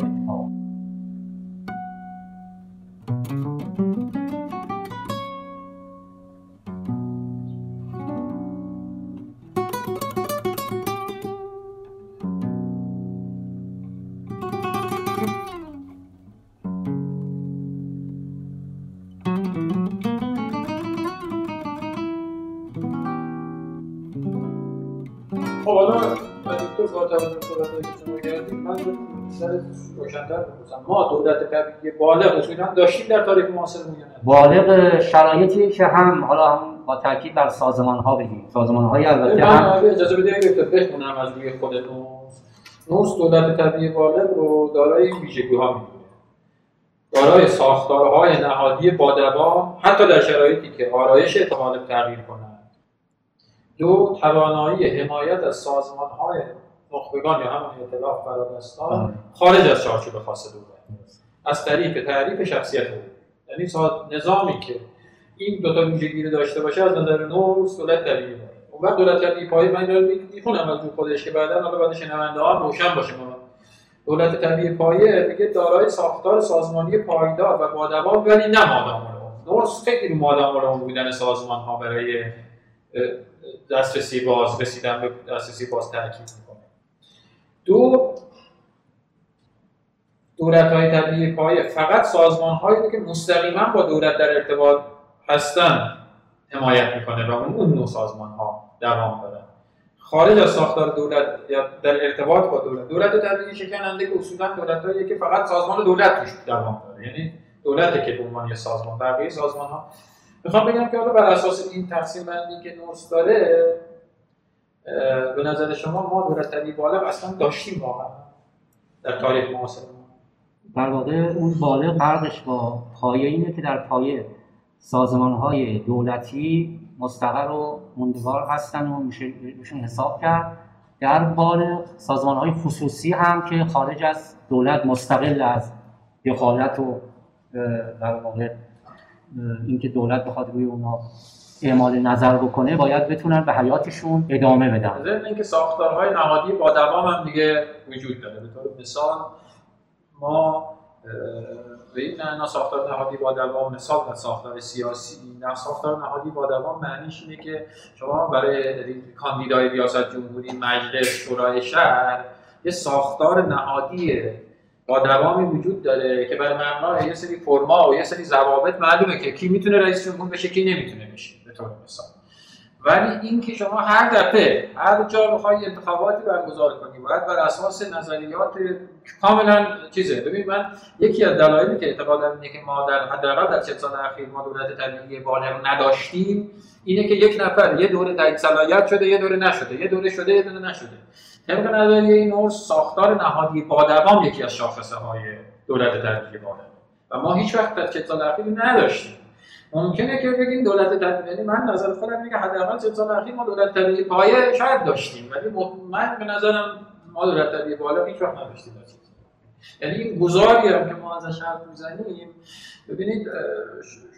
ما دولت طبیعی بالغ اصولا داشتیم در تاریخ معاصر بالغ شرایطی که هم حالا هم با تاکید بر سازمان ها بگیم. سازمان های البته هم اجازه بدید بخونم از روی خود نورس نورس دولت طبیعی بالغ رو دارای ویژگی ها می‌دونه. دارای ساختارهای نهادی با حتی در شرایطی که آرایش احتمال تغییر کنند دو توانایی حمایت از سازمان های نخبگان یا همون ائتلاف فرادستان خارج از چارچوب خاص دولت از طریق تعریف شخصیت او. یعنی نظامی که این دو تا ویژگی داشته باشه از نظر نورس دولت طبیعی داره. اون وقت دولت طبیعی پای من دارم می‌خونم از رو خودش که بعدا حالا بعد شنونده ها روشن باشه ما. دولت طبیعی پایه میگه دارای ساختار سازمانی پایدار و با ولی نه مادام نورس خیلی رو مادام بودن سازمان ها برای دسترسی باز رسیدن به دسترسی باز تاکید دو دولت های طبیعی پایه فقط سازمان هایی که مستقیما با دولت در ارتباط هستن حمایت می‌کنه و اون نوع سازمان ها دوام دارن خارج از ساختار دولت یا در ارتباط با دولت. دولت طبیعی شکننده که اصولا دولت هایی که فقط سازمان دولت توش دوام داره. یعنی دولت که به عنوان یه سازمان بقیه سازمان ها می‌خوام بگم که حالا بر اساس این تقسیم بندی که نورس داره به نظر شما ما دولت طبیعی بالغ اصلا داشتیم واقعا در تاریخ معاصر در واقع اون بالغ فرقش با پایه اینه که در پایه سازمان های دولتی مستقر و موندگار هستن و میشه حساب کرد. در بالغ سازمان های خصوصی هم که خارج از دولت مستقل از دخالت و در واقع اینکه دولت بخواد روی اونا اعمال نظر بکنه باید بتونن به حیاتشون ادامه بدن. ضمن اینکه ساختارهای نهادی با دوام هم دیگه وجود داره. به طور مثال ما به این نه ساختار نهادی با دوام مثال و ساختار سیاسی نه ساختار نهادی با دوام معنیش اینه که شما برای کاندیدای ریاست جمهوری مجلس شورای شهر یه ساختار نهادی با دوامی وجود داره که بر مبنای یه سری فرما و یه سری ضوابط معلومه که کی می‌تونه رئیس جمهور بشه کی نمی‌تونه بشه. طور مثال ولی اینکه شما هر دفعه هر جا بخوای انتخاباتی برگزار کنی باید بر اساس نظریات کاملا چیزه. ببین من یکی از دلایلی که اعتقادم اینه که ما در حداقل در چند سال اخیر ما دولت طبیعی بالغ نداشتیم اینه که یک نفر یه دوره تایید صلاحیت شده یه دوره نشده یه دوره شده یه دوره نشده. طبق نظریه نورس ساختار نهادی با یکی از شاخصه های دولت تدریجی بالا. و ما هیچ وقت در چه سال اخیر نداشتیم. ممکنه که بگیم دولت تدریجی یعنی من نظر خودم میگه حداقل چه سال اخیر ما دولت تدریجی پایه شاید داشتیم ولی من به نظرم ما دولت تدریجی بالا هیچ وقت نداشتیم. یعنی این گذاری هم که ما ازش حرف می‌زنیم ببینید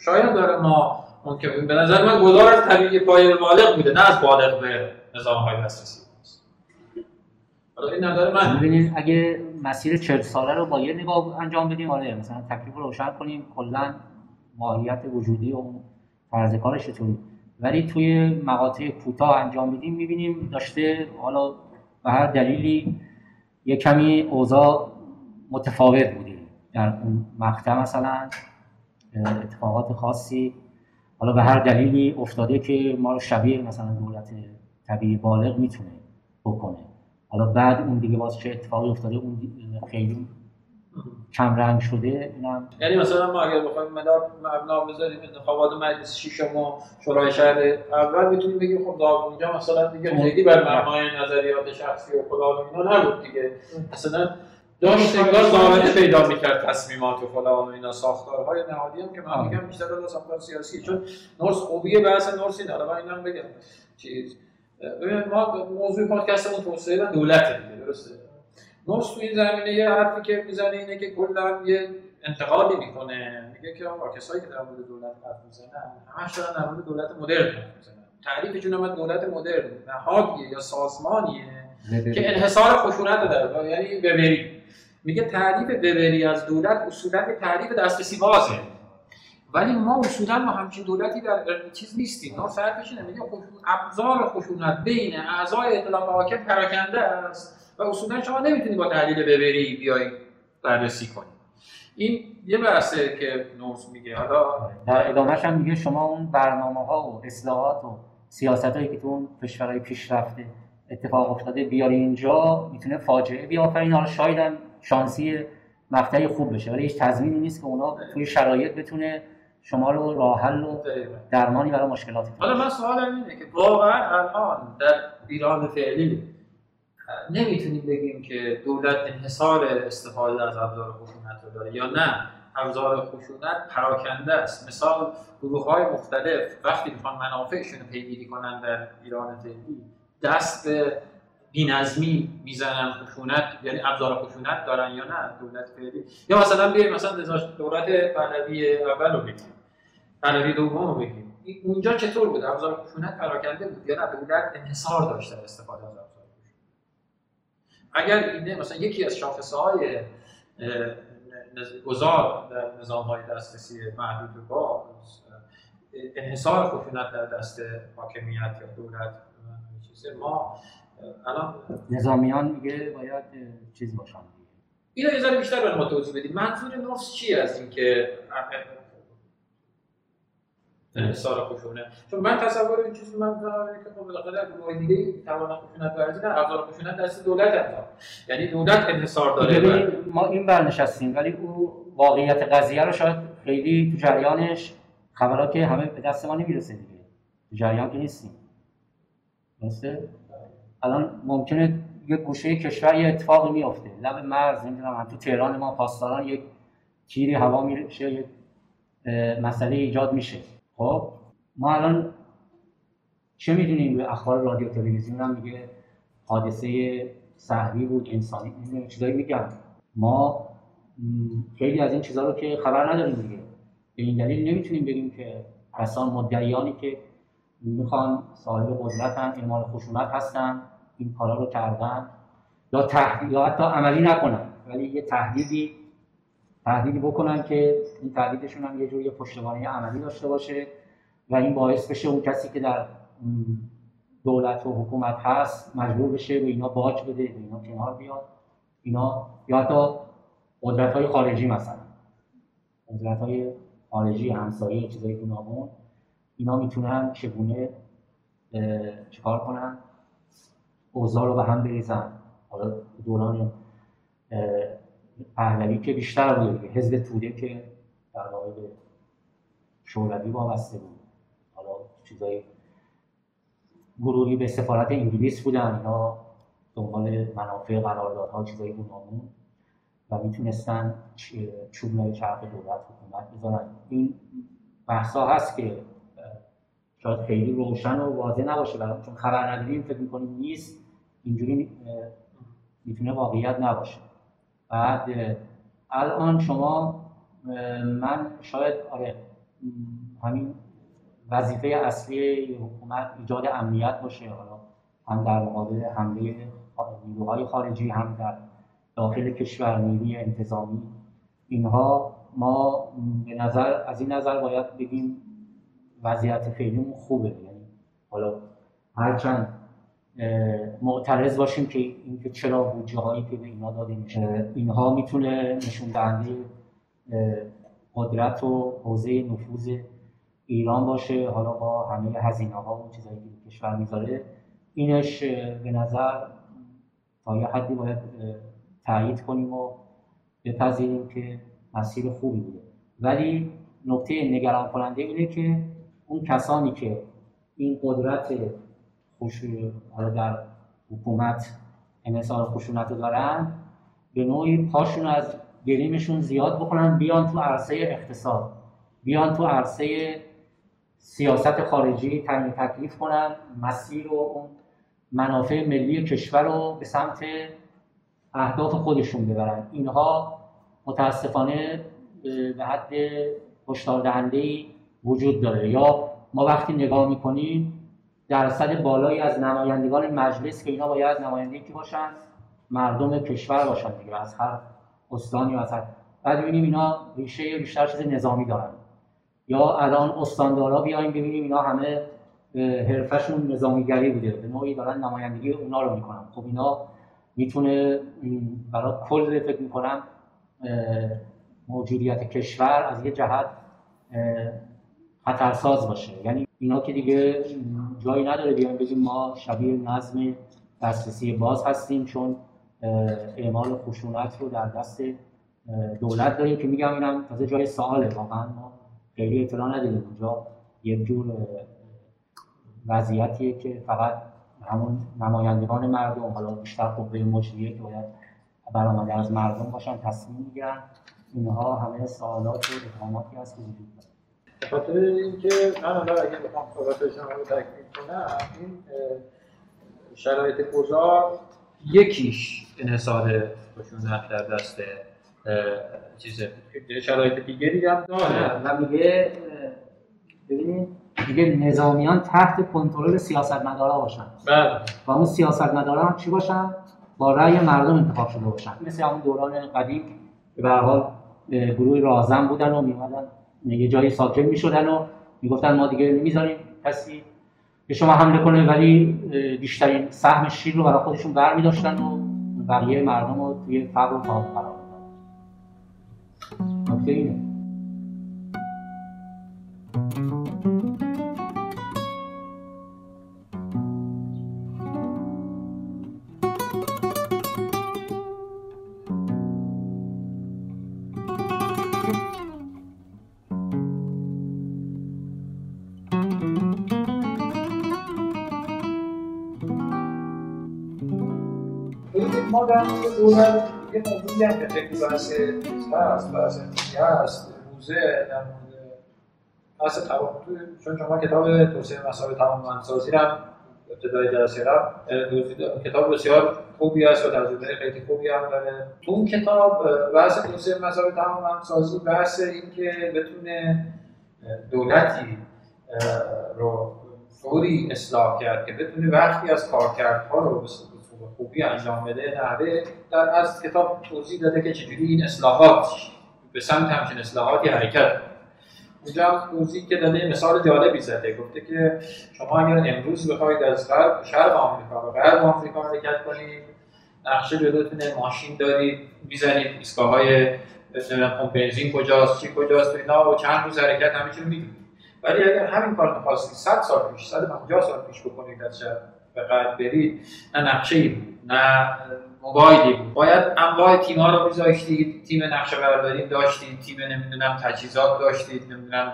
شاید داره ما ممکن به نظر من گذار از طبیعی پایه بالغ بوده نه از بالغ به نظام های دسترسی این نظر من. اگه مسیر 40 ساله رو با یه نگاه انجام بدیم آره مثلا تکلیف رو روشن کنیم کلا ماهیت وجودی و فرض کارش چطوری ولی توی مقاطع کوتاه انجام بدیم می‌بینیم داشته حالا به هر دلیلی یه کمی اوضاع متفاوت بوده. در اون مقطع مثلا اتفاقات خاصی. حالا به هر دلیلی افتاده که ما رو شبیه مثلا دولت طبیعی بالغ می‌تونه بکنه. حالا بعد اون دیگه باز چه اتفاقی افتاده اون خیلی کم رنگ شده اینم یعنی مثلا ما اگر بخوایم مدار مبنا بذاریم انتخابات مجلس ششم و شورای شهر اول می‌تونیم بگیم خب اونجا مثلا دیگه خیلی بر مبنای نظریات شخصی و فلان اینا نبود دیگه. مثلا داشت انگار ضابطه پیدا می‌کرد تصمیمات و فلان و اینا. ساختارهای نهادی هم که من میگم بیشتر از ساختار سیاسی چون نورس خوبی بحث نورس این حالا من اینم بگم چیز. ببینید ما موضوع پادکستمون توسعه و دولت دیگه درسته؟ نورس تو این زمینه یه حرفی که می‌زنه اینه که کلا یه انتقادی می‌کنه. میگه که آقا کسایی که در مورد دولت حرف می‌زنن همش دارن در مورد دولت مدرن حرف می‌زنن. تعریفشون هم دولت مدرن نهادیه یا سازمانیه که انحصار خشونت داره. یعنی ببری میگه تعریف وبری از دولت اصولا به تعریف دسترسی بازه. ولی ما اصولا ما همچین دولتی در چیز نیستیم. ما سرفش میگه ابزار خشونت بین اعضای اطلاع حاکم پراکنده است. و اصولا شما نمی‌تونید با تحلیل ببری بیای بررسی کنید این یه بحثه که نورس میگه حالا در ادامهش هم میگه شما اون برنامه ها و اصلاحات و سیاست هایی که تو اون کشورهای پیشرفته اتفاق افتاده بیاری اینجا می‌تونه فاجعه بیافرین حالا شاید شانسی مقطعی خوب بشه ولی هیچ تضمینی نیست که اونا توی شرایط بتونه شما رو راه حل و درمانی برای مشکلات حالا من سوالم اینه که واقعا الان در ایران فعلی نمی‌تونیم بگیم که دولت انحصار استفاده از ابزار خشونت رو داره یا نه. ابزار خشونت پراکنده است. مثال گروه های مختلف وقتی می‌خوان منافعشون رو پیگیری کنن در ایران فعلی دست به بینظمی می‌زنن خشونت یعنی ابزار خشونت دارن یا نه دولت فعلی. یا مثلا بیایم مثلا دولت پهلوی اول رو بگیم. پهلوی دوم رو بگیم. اونجا چطور بود؟ ابزار خشونت پراکنده بود یا نه؟ دولت انحصار داشت در استفاده از اگر اینه مثلا یکی از شاخصه های گذار در نظام های دسترسی محدود با انحصار خشونت در دست حاکمیت یا دولت ما الان نظامیان میگه باید چیز باشن اینو یه ذره بیشتر برای ما توضیح بدید. منظور نفس چی از این انحصار خشونه چون من تصور این چیزی من دارم که خب بالاخره گروه دیگه توان خشونت ورزی نه ابزار خشونت دست دولت هست یعنی دولت انحصار داره. ما این برنشستیم ولی او واقعیت قضیه رو شاید خیلی تو جریانش خبرات که همه به دست ما نمی‌رسه دیگه. تو جریان که نیستیم. درسته؟ الان ممکنه یه گوشه کشور یه اتفاقی میفته لب مرز نمی‌دونم تو تهران ما پاسداران یک تیری هوا میشه یک مسئله ایجاد میشه. خب ما الان چه می‌دونیم؟ به اخبار رادیو تلویزیون هم میگه حادثه سهری بود انسانی این چیزایی میگن. ما خیلی از این چیزها رو که خبر نداریم دیگه. به این دلیل نمی‌تونیم بگیم که کسان مدعیانی که می‌خوان صاحب قدرتن اعمال خشونت هستن این کارا رو کردن یا تهدید یا حتی عملی نکنن. ولی یه تهدیدی تهدیدی بکنن که این تهدیدشون هم یه جوری پشتوانه عملی داشته باشه و این باعث بشه اون کسی که در دولت و حکومت هست مجبور بشه به اینا باج بده به اینا کنار بیاد. اینا یا حتی قدرت های خارجی مثلا. قدرت های خارجی همسایه چیزای گوناگون. اینا می‌تونن چگونه چیکار کنن؟ اوضاع رو به هم بریزن. حالا دوران پهلوی که بیشتر بود حزب توده که در واقع به شوروی وابسته بود. حالا چیزای گروهی به سفارت انگلیس بودن. اینا دنبال منافع قراردادها چیزای گوناگون و می‌تونستن چوب چرخ دولت حکومت بذارن. این بحثا هست که شاید خیلی روشن و واضح نباشه برای چون خبر فکر می‌کنیم نیست. اینجوری می‌تونه واقعیت نباشه. بعد الان شما من شاید آره همین وظیفه اصلی حکومت ایجاد امنیت باشه حالا هم در مقابل حمله نیروهای خارجی هم در داخل کشور نیروی انتظامی اینها ما به نظر از این نظر باید بگیم وضعیت فعلیمون خوبه یعنی حالا هرچند معترض باشیم که اینکه چرا بودجه هایی که به اینا داده میشه اینها می‌تونه نشون دهنده قدرت و حوزه نفوذ ایران باشه. حالا با همه هزینه ها و چیزایی که کشور می‌ذاره. اینش به نظر تا یه حدی باید تایید کنیم و بپذیریم که مسیر خوبی بوده. ولی نکته نگران کننده اینه که اون کسانی که این قدرت خوش در حکومت انحصار خشونت رو دارن به نوعی پاشون از گریمشون زیاد بکنن بیان تو عرصه اقتصاد بیان تو عرصه سیاست خارجی تعیین تکلیف کنن مسیر و اون منافع ملی کشور رو به سمت اهداف خودشون ببرن. اینها متاسفانه به حد هشدار دهنده وجود داره. یا ما وقتی نگاه می‌کنیم درصد بالایی از نمایندگان مجلس که اینا باید نماینده کی باشن مردم کشور باشن دیگه از هر استانی و از هر بعد ببینیم اینا ریشه بیشتر چیز نظامی دارن. یا الان استاندارا بیایم ببینیم اینا همه حرفشون نظامیگری بوده به نوعی دارن نمایندگی اونا رو می‌کنن. خب اینا می‌تونه برای کل فکر می‌کنم موجودیت کشور از یه جهت خطرساز باشه. یعنی اینا که دیگه جایی نداره بیایم بگیم ما شبیه نظم دسترسی باز هستیم چون اعمال خشونت رو در دست دولت داریم که میگم اینم تازه جای سواله. واقعا ما خیلی اطلاع نداریم. اونجا یک جور وضعیتیه که فقط همون نمایندگان مردم حالا بیشتر قوه مجریه که باید برآمده از مردم باشن تصمیم می‌گیرن. اینها همه سوالات و اتهاماتی هست که وجود داره. به خاطر اینکه من حالا اگه بخوام صحبت شما رو تکمیل کنم این شرایط گذار یکیش انحصار خشونت در دست چیز شرایط دیگری هم داره. و میگه ببینید دیگه نظامیان تحت کنترل سیاستمدارا باشن. بله. و اون سیاستمدارا هم چی باشن؟ با رأی مردم انتخاب شده باشن. مثل همون دوران قدیم. که به هر حال گروه رازم بودن و میمدن یه جایی ساکن می‌شدن و می‌گفتن ما دیگه نمی‌ذاریم کسی به شما حمله کنه ولی بیشترین سهم شیر رو برای خودشون داشتن و بقیه مردم رو توی فقر و قرار دادن نکته اینه. در مورد دولت یه موضوعی هم که خیلی بحث هست بحث هست روزه در مورد بحث توان چون شما کتاب توسعه مسائل توانمندسازی رو ابتدای جلسه رفت کتاب بسیار خوبی است و تجربه خیلی خوبی هم داره تو اون کتاب بحث توسعه مسائل توانمندسازی بحث این که بتونه دولتی رو طوری اصلاح کرد که بتونه وقتی از کارکردها رو خوبی انجام بده نحوه در از کتاب توضیح داده که چجوری این اصلاحات به سمت همچین اصلاحاتی حرکت اونجا توضیح که داده مثال جالبی زده گفته که شما اگر امروز بخواید از غرب شرق آمریکا و غرب آمریکا حرکت کنید نقشه جلوتونه ماشین دارید می‌زنید ایستگاه های بنزین کجاست چی کجاست و اینا و چند روز حرکت همه چی رو می‌دونید. ولی اگر همین کار می‌خواستید 100 سال پیش 150 سال پیش بکنید از شرق. به برید. نه نقشه بود نه موبایلی بود. باید انواع تیم ها رو میذاشتید تیم نقشه برداری داشتید تیم نمی‌دونم تجهیزات داشتید نمی‌دونم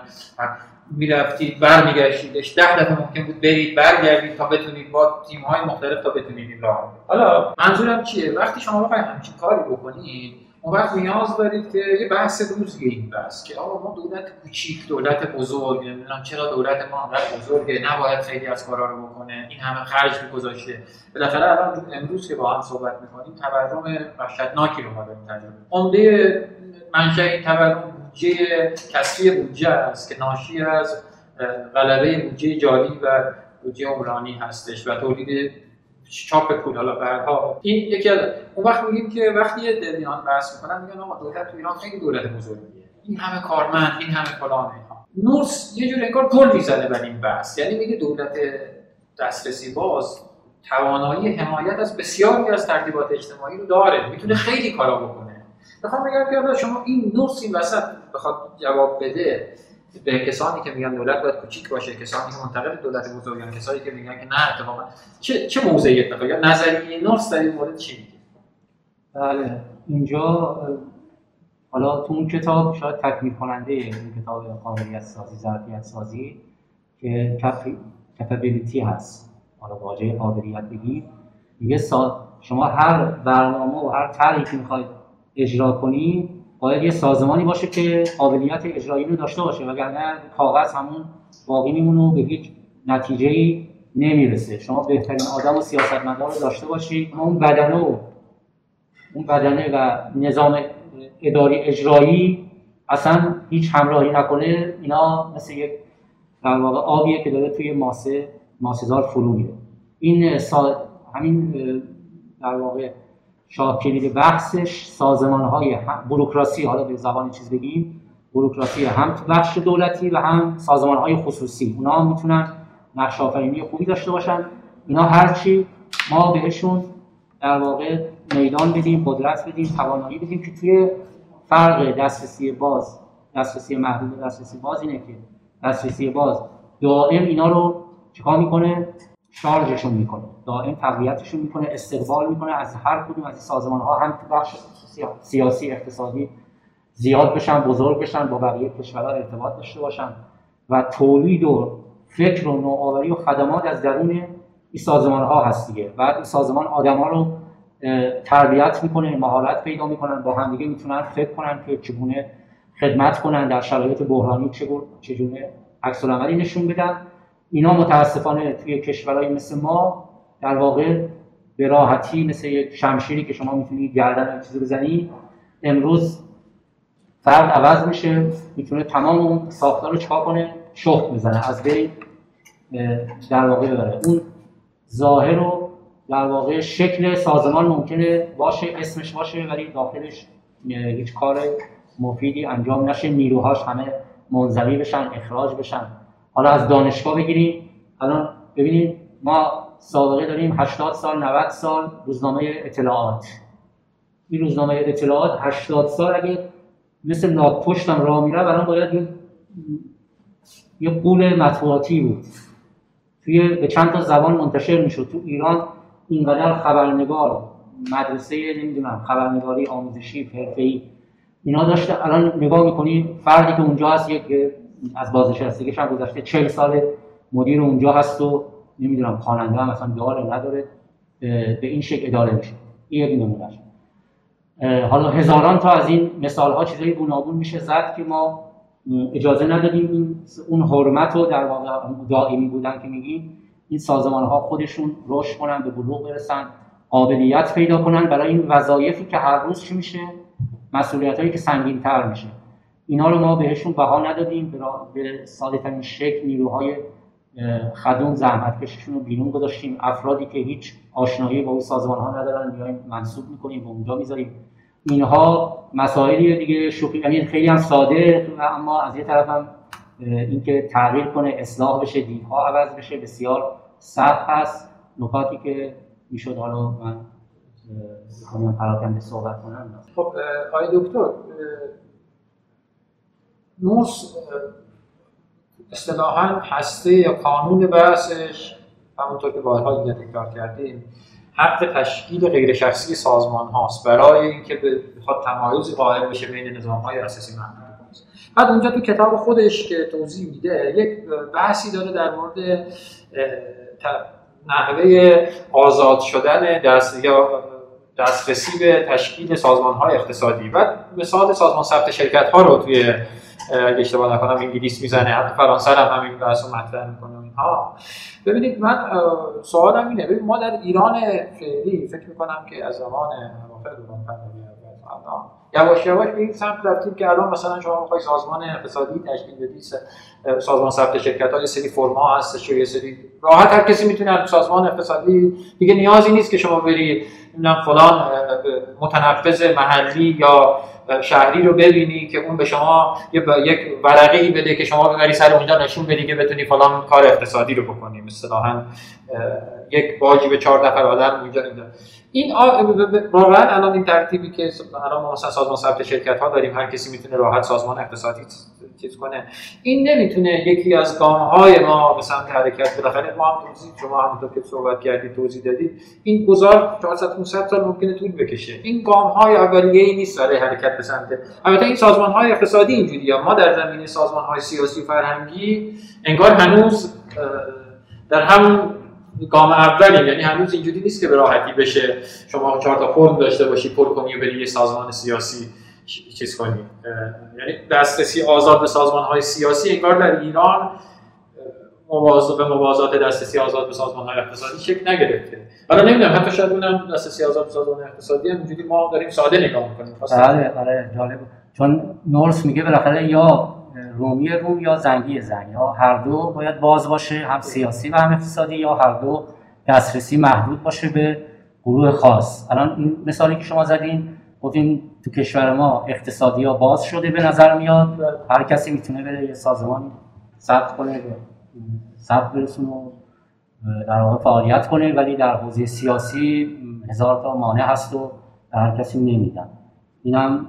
می‌رفتید برمیگشتیدش. ده دفعه ممکن بود برید برگردید تا بتونید با تیم های مختلف تا بتونید این راه حالا منظورم چیه؟ وقتی شما بخواید همچین کاری بکنید اون وقت نیاز دارید که یه بحث روزیه این بحث که آقا ما دولت کوچیک دولت بزرگ نمی‌دونم چرا دولت ما انقدر بزرگه نباید خیلی از کارا رو بکنه این همه خرج میگذاشته. بالاخره الان امروز که با هم صحبت می‌کنیم تورم وحشتناکی رو ما داریم تجربه عمده منشأ این تورم بودجه کسری بودجه است که ناشی از غلبه بودجه جاری و بودجه عمرانی هستش و تولید چاپ پول. حالا بعدها این یکی از اون وقت میگیم که وقتی یه دلیان بحث می‌کنن میگن آقا دولت تو ایران خیلی دولت بزرگیه. این همه کارمند این همه فلانه نورس یه جور انگار گل می‌زنه بر این بحث. یعنی میگه دولت دسترسی باز توانایی حمایت از بسیاری از ترتیبات اجتماعی رو داره. می‌تونه خیلی کارا بکنه. می‌خوام بگم که شما این نورس این وسط بخواد جواب بده. به کسانی که میگن دولت باید کوچیک باشه کسانی که منتقد دولت بزرگن کسانی که میگن که نه اتفاقا چه چه موضعی اتفاقا نظریه نورس در این مورد چی میگه؟ بله اینجا حالا تو اون کتاب شاید تکمیل کننده این کتاب قابلیت سازی ظرفیت سازی که کپابیلیتی هست. حالا واژه قابلیت بگید میگه شما هر برنامه و هر طرحی که می‌خواید اجرا کنید باید یه سازمانی باشه که قابلیت اجرایی رو داشته باشه وگرنه کاغذ همون باقی میمونه و به هیچ نتیجه ای نمی‌رسه. شما بهترین آدم و سیاستمدار رو داشته باشید اما اون بدنه و اون بدنه و نظام اداری اجرایی اصلا هیچ همراهی نکنه اینا مثل یک در واقع آبیه که داره توی ماسه ماسهزار فرو میره. این سا... همین در واقع شاه کلید بحثش سازمان های بروکراسی حالا به زبان چیز بگیم بروکراسی هم بخش دولتی و هم سازمان های خصوصی. اونا می‌تونن نقش آفرینی خوبی داشته باشن. اینا هرچی ما بهشون در واقع میدان بدیم قدرت بدیم توانایی بدیم که توی فرق دسترسی باز دسترسی محدود دسترسی باز اینه که دسترسی باز دائم اینا رو چیکار می‌کنه؟ شارژشون می‌کنه. دائم تقویتشون می‌کنه استقبال می‌کنه. از هر کدوم از این سازمان ها هم تو بخش سیاسی اقتصادی زیاد بشن بزرگ بشن با بقیه کشورها ارتباط داشته باشن و تولید و فکر و نوآوری و خدمات از درون این سازمان ها هست دیگه. بعد این سازمان آدم ها رو تربیت می‌کنه مهارت پیدا می‌کنن با همدیگه می‌تونن فکر کنن که چگونه خدمت کنن در شرایط بحرانی چگونه عکس نشون بدن. اینا متاسفانه توی کشورهای مثل ما در واقع به راحتی مثل یک شمشیری که شما می‌تونید گردن چیزی بزنید امروز فرد عوض میشه می‌تونه تمام اون ساختار رو چکار کنه شخت بزنه از بین در واقع ببره. اون ظاهر رو در واقع شکل سازمان ممکنه باشه اسمش باشه ولی داخلش هیچ کار مفیدی انجام نشه نیروهاش همه منظوی بشن اخراج بشن. حالا از دانشگاه بگیریم. الان ببینید ما سابقه داریم 80 سال 90 سال روزنامه اطلاعات. این روزنامه اطلاعات 80 سال اگه مثل لاک پشتم راه میره الان باید یه یه قول مطبوعاتی بود. توی به چند تا زبان منتشر می‌شد. تو ایران اینقدر خبرنگار مدرسه نمی‌دونم خبرنگاری آموزشی حرفه‌ای اینا داشته. الان نگاه می‌کنی فردی که اونجا هست یک از بازنشستگیش هم گذشته 40 سال مدیر اونجا هست و نمی‌دونم خواننده هم مثلا داره نداره به این شکل اداره میشه. این یک نمونهش حالا هزاران تا از این مثال ها چیزایی گوناگون میشه زد که ما اجازه ندادیم اون حرمت رو در واقع دائمی بودن که میگیم این سازمان ها خودشون رشد کنن به بلوغ برسن قابلیت پیدا کنن برای این وظایفی که هر روز چی میشه؟ مسئولیت هایی که سنگین تر میشه. اینا رو ما بهشون بها ندادیم به ساده ترین شکل نیروهای خدوم زحمت کششون رو بیرون گذاشتیم. افرادی که هیچ آشنایی با اون سازمان ها ندارن بیایم منصوب می‌کنیم به اونجا می‌ذاریم. اینها مسائلی دیگه شوخی یعنی خیلی هم ساده اما از یه طرف هم اینکه تغییر کنه اصلاح بشه دیدها عوض بشه بسیار سخت هست نکاتی که می‌شد حالا من پراکنده صحبت کنم. خب آقای دکتر نورس اصطلاحا هسته یا قانون بحثش همونطور که بارها دیگه تکرار کردیم حق تشکیل غیر شخصی سازمان هاست برای اینکه بخواد تمایزی قائل بشه بین نظام های اساسی است بعد اونجا تو کتاب خودش که توضیح میده یک بحثی داره در مورد نحوه آزاد شدن دست یا دسترسی به تشکیل سازمان های اقتصادی. و مثال سازمان ثبت شرکت ها رو توی اگه اشتباه نکنم انگلیس می‌زنه. حتی فرانسه هم همین بحث رو مطرح می‌کنه اینها. ببینید من سوالم اینه. ببینید ما در ایران فعلی فکر می‌کنم که از زمان اواخر دوران پهلوی یواش یواش به این سمت رفتیم که الان مثلا شما می‌خوای سازمان اقتصادی تشکیل بدی سازمان ثبت شرکت ها یه سری فرما هستش یه سری راحت هر کسی می‌تونه سازمان اقتصادی دیگه نیازی نیست که شما بری نمی‌دونم فلان متنفذ محلی یا شهری رو ببینی که اون به شما یک ورقه بده که شما ببری سر اونجا نشون بدی که بتونی فلان کار اقتصادی رو بکنی. مثلا یک باجی به چهار نفر آدم اونجا این واقعا الان این ترتیبی که الان ما مثلا سازمان ثبت شرکت ها داریم هر کسی می‌تونه راحت سازمان اقتصادی چیز کنه. این نمی‌تونه یکی از گام های ما به سمت حرکت بالاخره ما هم توضیح شما همونطور که صحبت کردید توضیح دادید این گذار 400 500 سال ممکنه طول بکشه. این گام های اولیه ای نیست برای حرکت به سمت البته این سازمان های اقتصادی اینجوری ما در زمینه سازمان های سیاسی فرهنگی انگار هنوز در همون گام اولی یعنی هنوز اینجوری نیست که به راحتی بشه شما چهار تا فرم داشته باشی پر کنی و بری یه سازمان سیاسی چیز کنی. یعنی دسترسی آزاد به سازمان های سیاسی انگار در ایران موازه به موازات دسترسی آزاد به سازمان های اقتصادی شکل نگرفته. حالا نمی‌دونم حتی شاید اونم دسترسی آزاد به سازمان اقتصادی هم ما داریم ساده نگاه می‌کنیم. بله بله جالب. چون نورس میگه بالاخره یا رومی روم یا زنگی زنگ. یا هر دو باید باز باشه هم سیاسی و هم اقتصادی یا هر دو دسترسی محدود باشه به گروه خاص. الان این مثالی که شما زدین گفتین تو کشور ما اقتصادی ها باز شده به نظر میاد. هر کسی می‌تونه بره یه سازمانی ثبت کنه ثبت برسونه و در واقع فعالیت کنه ولی در حوزه سیاسی هزار تا مانع هست و هر کسی نمیدن. این هم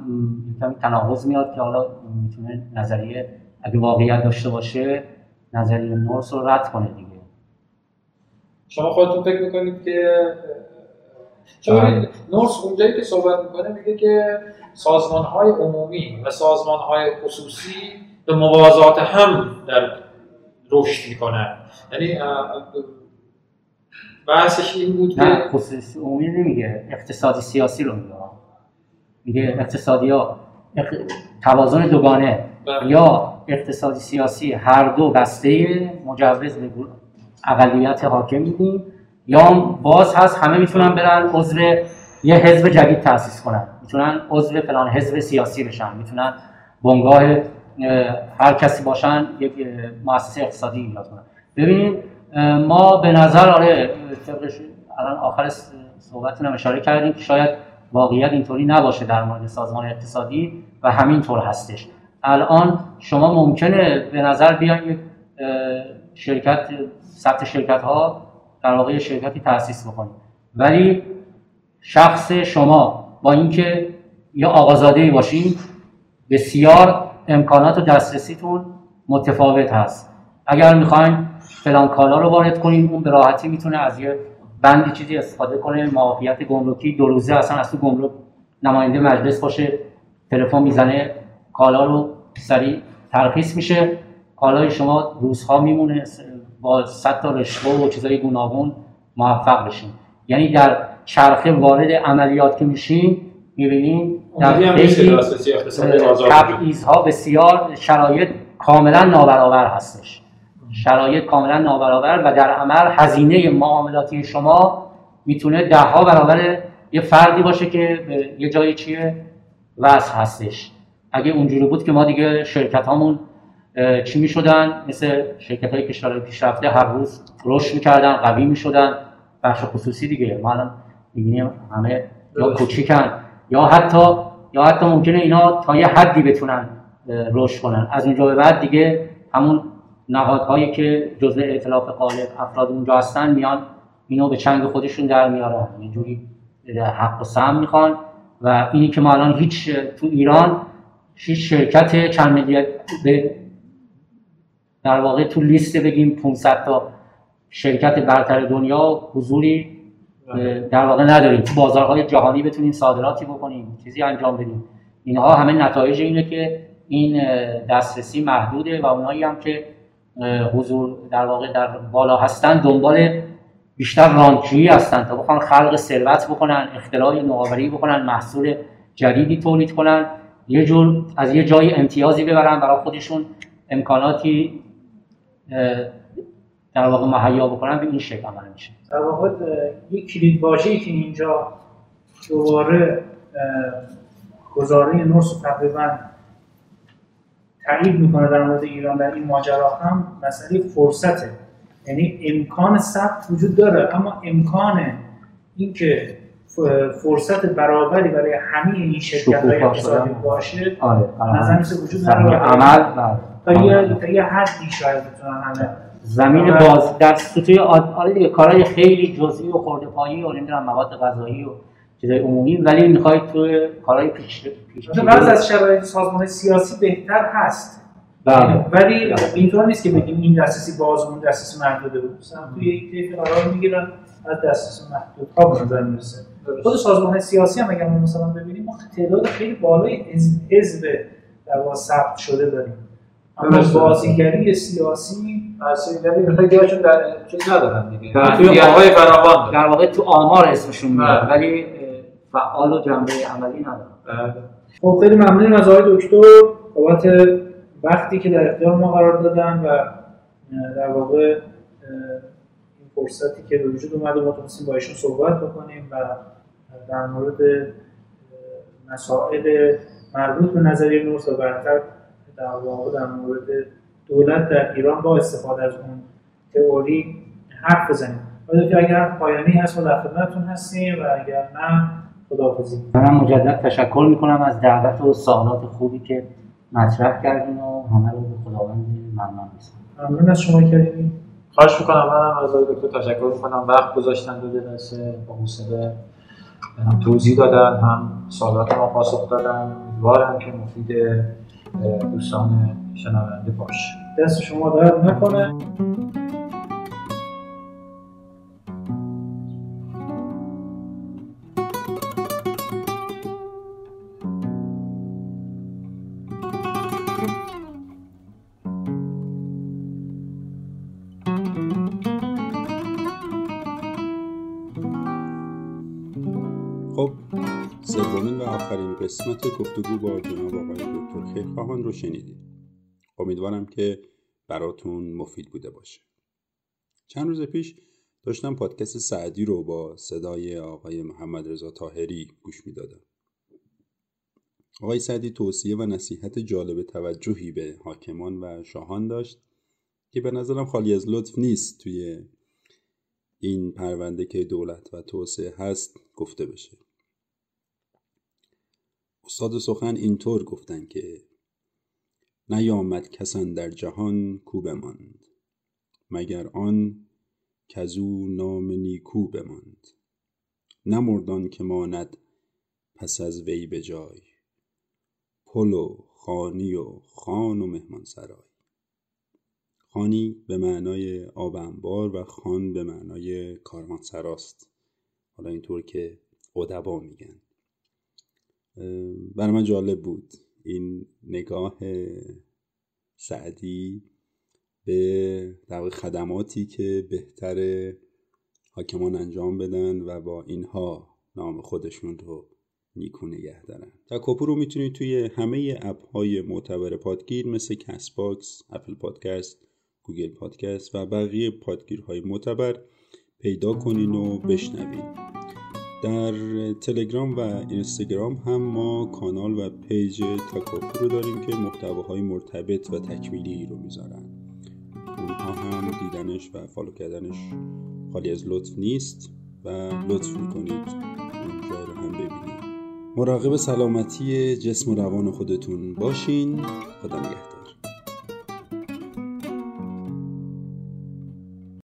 کمی تناقض میاد که حالا می‌تونه نظریه اگه واقعیت داشته باشه نظریه نورس رو رد کنه دیگه. شما خودتون فکر می‌کنید که چون. نورس اونجایی که صحبت می‌کنه میگه که سازمان های عمومی و سازمان های خصوصی به موازات هم در رشد می‌کنن. یعنی بحثش این بود که خصوصی عمومی نمیگه اقتصادی سیاسی رو میگه. میگه اقتصادی ها توازن دوگانه. بله. یا اقتصادی سیاسی هر دو بسته مجوز به اقلیت حاکم میدیم یا باز هست همه می‌تونن برن عضو یه حزب جدید تاسیس کنن. می‌تونن عضو فلان حزب سیاسی بشن. می‌تونن بنگاه هر کسی باشن یک مؤسسه اقتصادی ایجاد کنن. ببینید ما به نظر آره الان آخر صحبتتون اشاره کردیم که شاید واقعیت اینطوری نباشه در مورد سازمان اقتصادی و همینطور هستش. الان شما ممکنه به نظر بیان یک شرکت ثبت شرکت ها در واقع شرکتی تأسیس بکنید ولی شخص شما با اینکه یا آقازاده ای باشین بسیار امکانات و دسترسیتون متفاوت هست. اگر می‌خواین فلان کالا رو وارد کنیم اون به راحتی می‌تونه از یه بندی چیزی استفاده کنه معافیت گمرکی. دو روزه اصلا از تو گمرک نماینده مجلس باشه تلفن می‌زنه کالا رو سریع ترخیص میشه. کالای شما روزها میمونه با صد تا رشوه و چیزای گوناگون موفق بشین. یعنی در چرخه وارد عملیات که میشین می‌بینین در خیلی تبعیض بسیار شرایط کاملا نابرابر هستش. شرایط کاملا نابرابر و در عمل هزینه معاملاتی شما می‌تونه ده ها برابر یه فردی باشه که به یه جای چیه؟ وضع هستش. اگه اونجوری بود که ما دیگه شرکت هامون چی می‌شدن؟ مثل شرکت های کشور پیشرفته هر روز رشد می‌کردن قوی می‌شدن. بخش خصوصی دیگه. ما الان می‌بینیم همه یا کوچیکن یا حتی یا حتی ممکنه اینا تا یه حدی بتونن رشد کنن. از اونجا به بعد دیگه همون نهادهایی که جزء ائتلاف قالب افراد اونجا هستن میان اینو به چنگ خودشون در میارن. یه جوری حق و سهم می‌خوان و اینی که ما الان هیچ تو ایران هیچ شرکت چند ملیت به در واقع تو لیست بگیم 500 تا شرکت برتر دنیا حضوری در واقع نداریم. تو بازارهای جهانی بتونیم صادراتی بکنیم چیزی انجام بدیم. اینها همه نتایج اینه که این دسترسی محدوده و اونایی هم که حضور در واقع در بالا هستن دنبال بیشتر رانکویی هستن تا بخوان خلق ثروت بکنن اختراع نوآوری بکنن محصول جدیدی تولید کنن. یه جور از یه جای امتیازی ببرن برای خودشون امکاناتی در واقع مهیا بکنن به این شکل عمل میشه. در واقع یک کلید واژه‌ای که اینجا دوباره گزاره نورس تقریبا تایید می‌کنه در مورد ایران در این ماجرا هم مسئله فرصته. یعنی امکان ثبت وجود داره اما امکان اینکه فرصت برابری برای همه این شرکت های اقتصادی باشه آره نظر مثل وجود نداره. عمل بله. تا یه تا یه حدی شاید بتونن همه زمین باز در سطوح آره دیگه کارهای خیلی جزئی و خورده پایی و نمی‌دونم مواد غذایی و چیزای عمومی ولی می‌خواید تو کارهای پیش پیش بعض از شرایط سازمان سیاسی بهتر هست. بله. ولی اینطور نیست که بگیم این دسترسی باز اون دسترسی محدوده بود. مثلا توی یک طیف قرار می‌گیرن از دسترسی محدود. ها به نظر می‌رسه. خود سازمان سیاسی هم اگر ما مثلا ببینیم ما تعداد خیلی بالای حزب در واقع ثبت شده داریم. اما بازیگری سیاسی هاشون در چیز ندارن دیگه. در توی آقای فراوان. در واقع تو آمار اسمشون میاد. ولی فعال و جنبه عملی ندارن خب خیلی ممنونیم از آقای دکتر بابت وقتی که در اختیار ما قرار دادن و در واقع این فرصتی که به وجود اومده ما تونستیم با ایشون صحبت بکنیم و در مورد مسائل مربوط به نظریه نورس و برتر در واقع در مورد دولت در ایران با استفاده از اون تئوری حرف بزنیم. آیا اگر پایانی هست ما در خدمتتون هستیم و اگر نه خداحافظی. من مجدد تشکر می‌کنم از دعوت و سوالات خوبی که مطرح کردین و همه رو به خداوند ممنون نیستم ممنون از شما کریمی. خواهش می‌کنم منم از آقای دکتر تشکر می‌کنم. وقت گذاشتن دو جلسه با حوصله هم توضیح دادن هم سوالات ما پاسخ دادن. امیدوارم که مفید دوستان شنونده باشه. دست شما درد نکنه. قسمت گفتگو با جناب آقای دکتر خیرخواهان رو شنیدید. امیدوارم که براتون مفید بوده باشه. چند روز پیش داشتم پادکست سعدی رو با صدای آقای محمد رضا تاهری گوش می‌دادم. آقای سعدی توصیه و نصیحت جالب توجهی به حاکمان و شاهان داشت که به نظرم خالی از لطف نیست توی این پرونده که دولت و توسعه هست گفته بشه. استاد سخن اینطور گفتن که نیامد کسان در جهان کو بماند مگر آن کزو نام نیکو بماند. نمردان که ماند پس از وی به جای پل و خانی و خان و مهمان سرای. خانی به معنای آب انبار و خان به معنای کاروانسراست حالا اینطور که ادبا میگن. برای من جالب بود. این نگاه سعدی به در خدماتی که بهتر حاکمان انجام بدن و با اینها نام خودشون رو نیکو نگه دارن. تکاپو رو می‌تونید توی همه اپ های معتبر پادگیر مثل Castbox، Apple Podcast، Google Podcast و بقیه پادگیرهای معتبر پیدا کنین و بشنوین. در تلگرام و اینستاگرام هم ما کانال و پیج تکاپو رو داریم که محتواهای مرتبط و تکمیلی رو می‌ذارن. اونها هم دیدنش و follow کردنش خالی از لطف نیست و لطف می‌کنید. اونجا رو هم ببینید. مراقب سلامتی جسم و روان خودتون باشین. خدا نگهدار.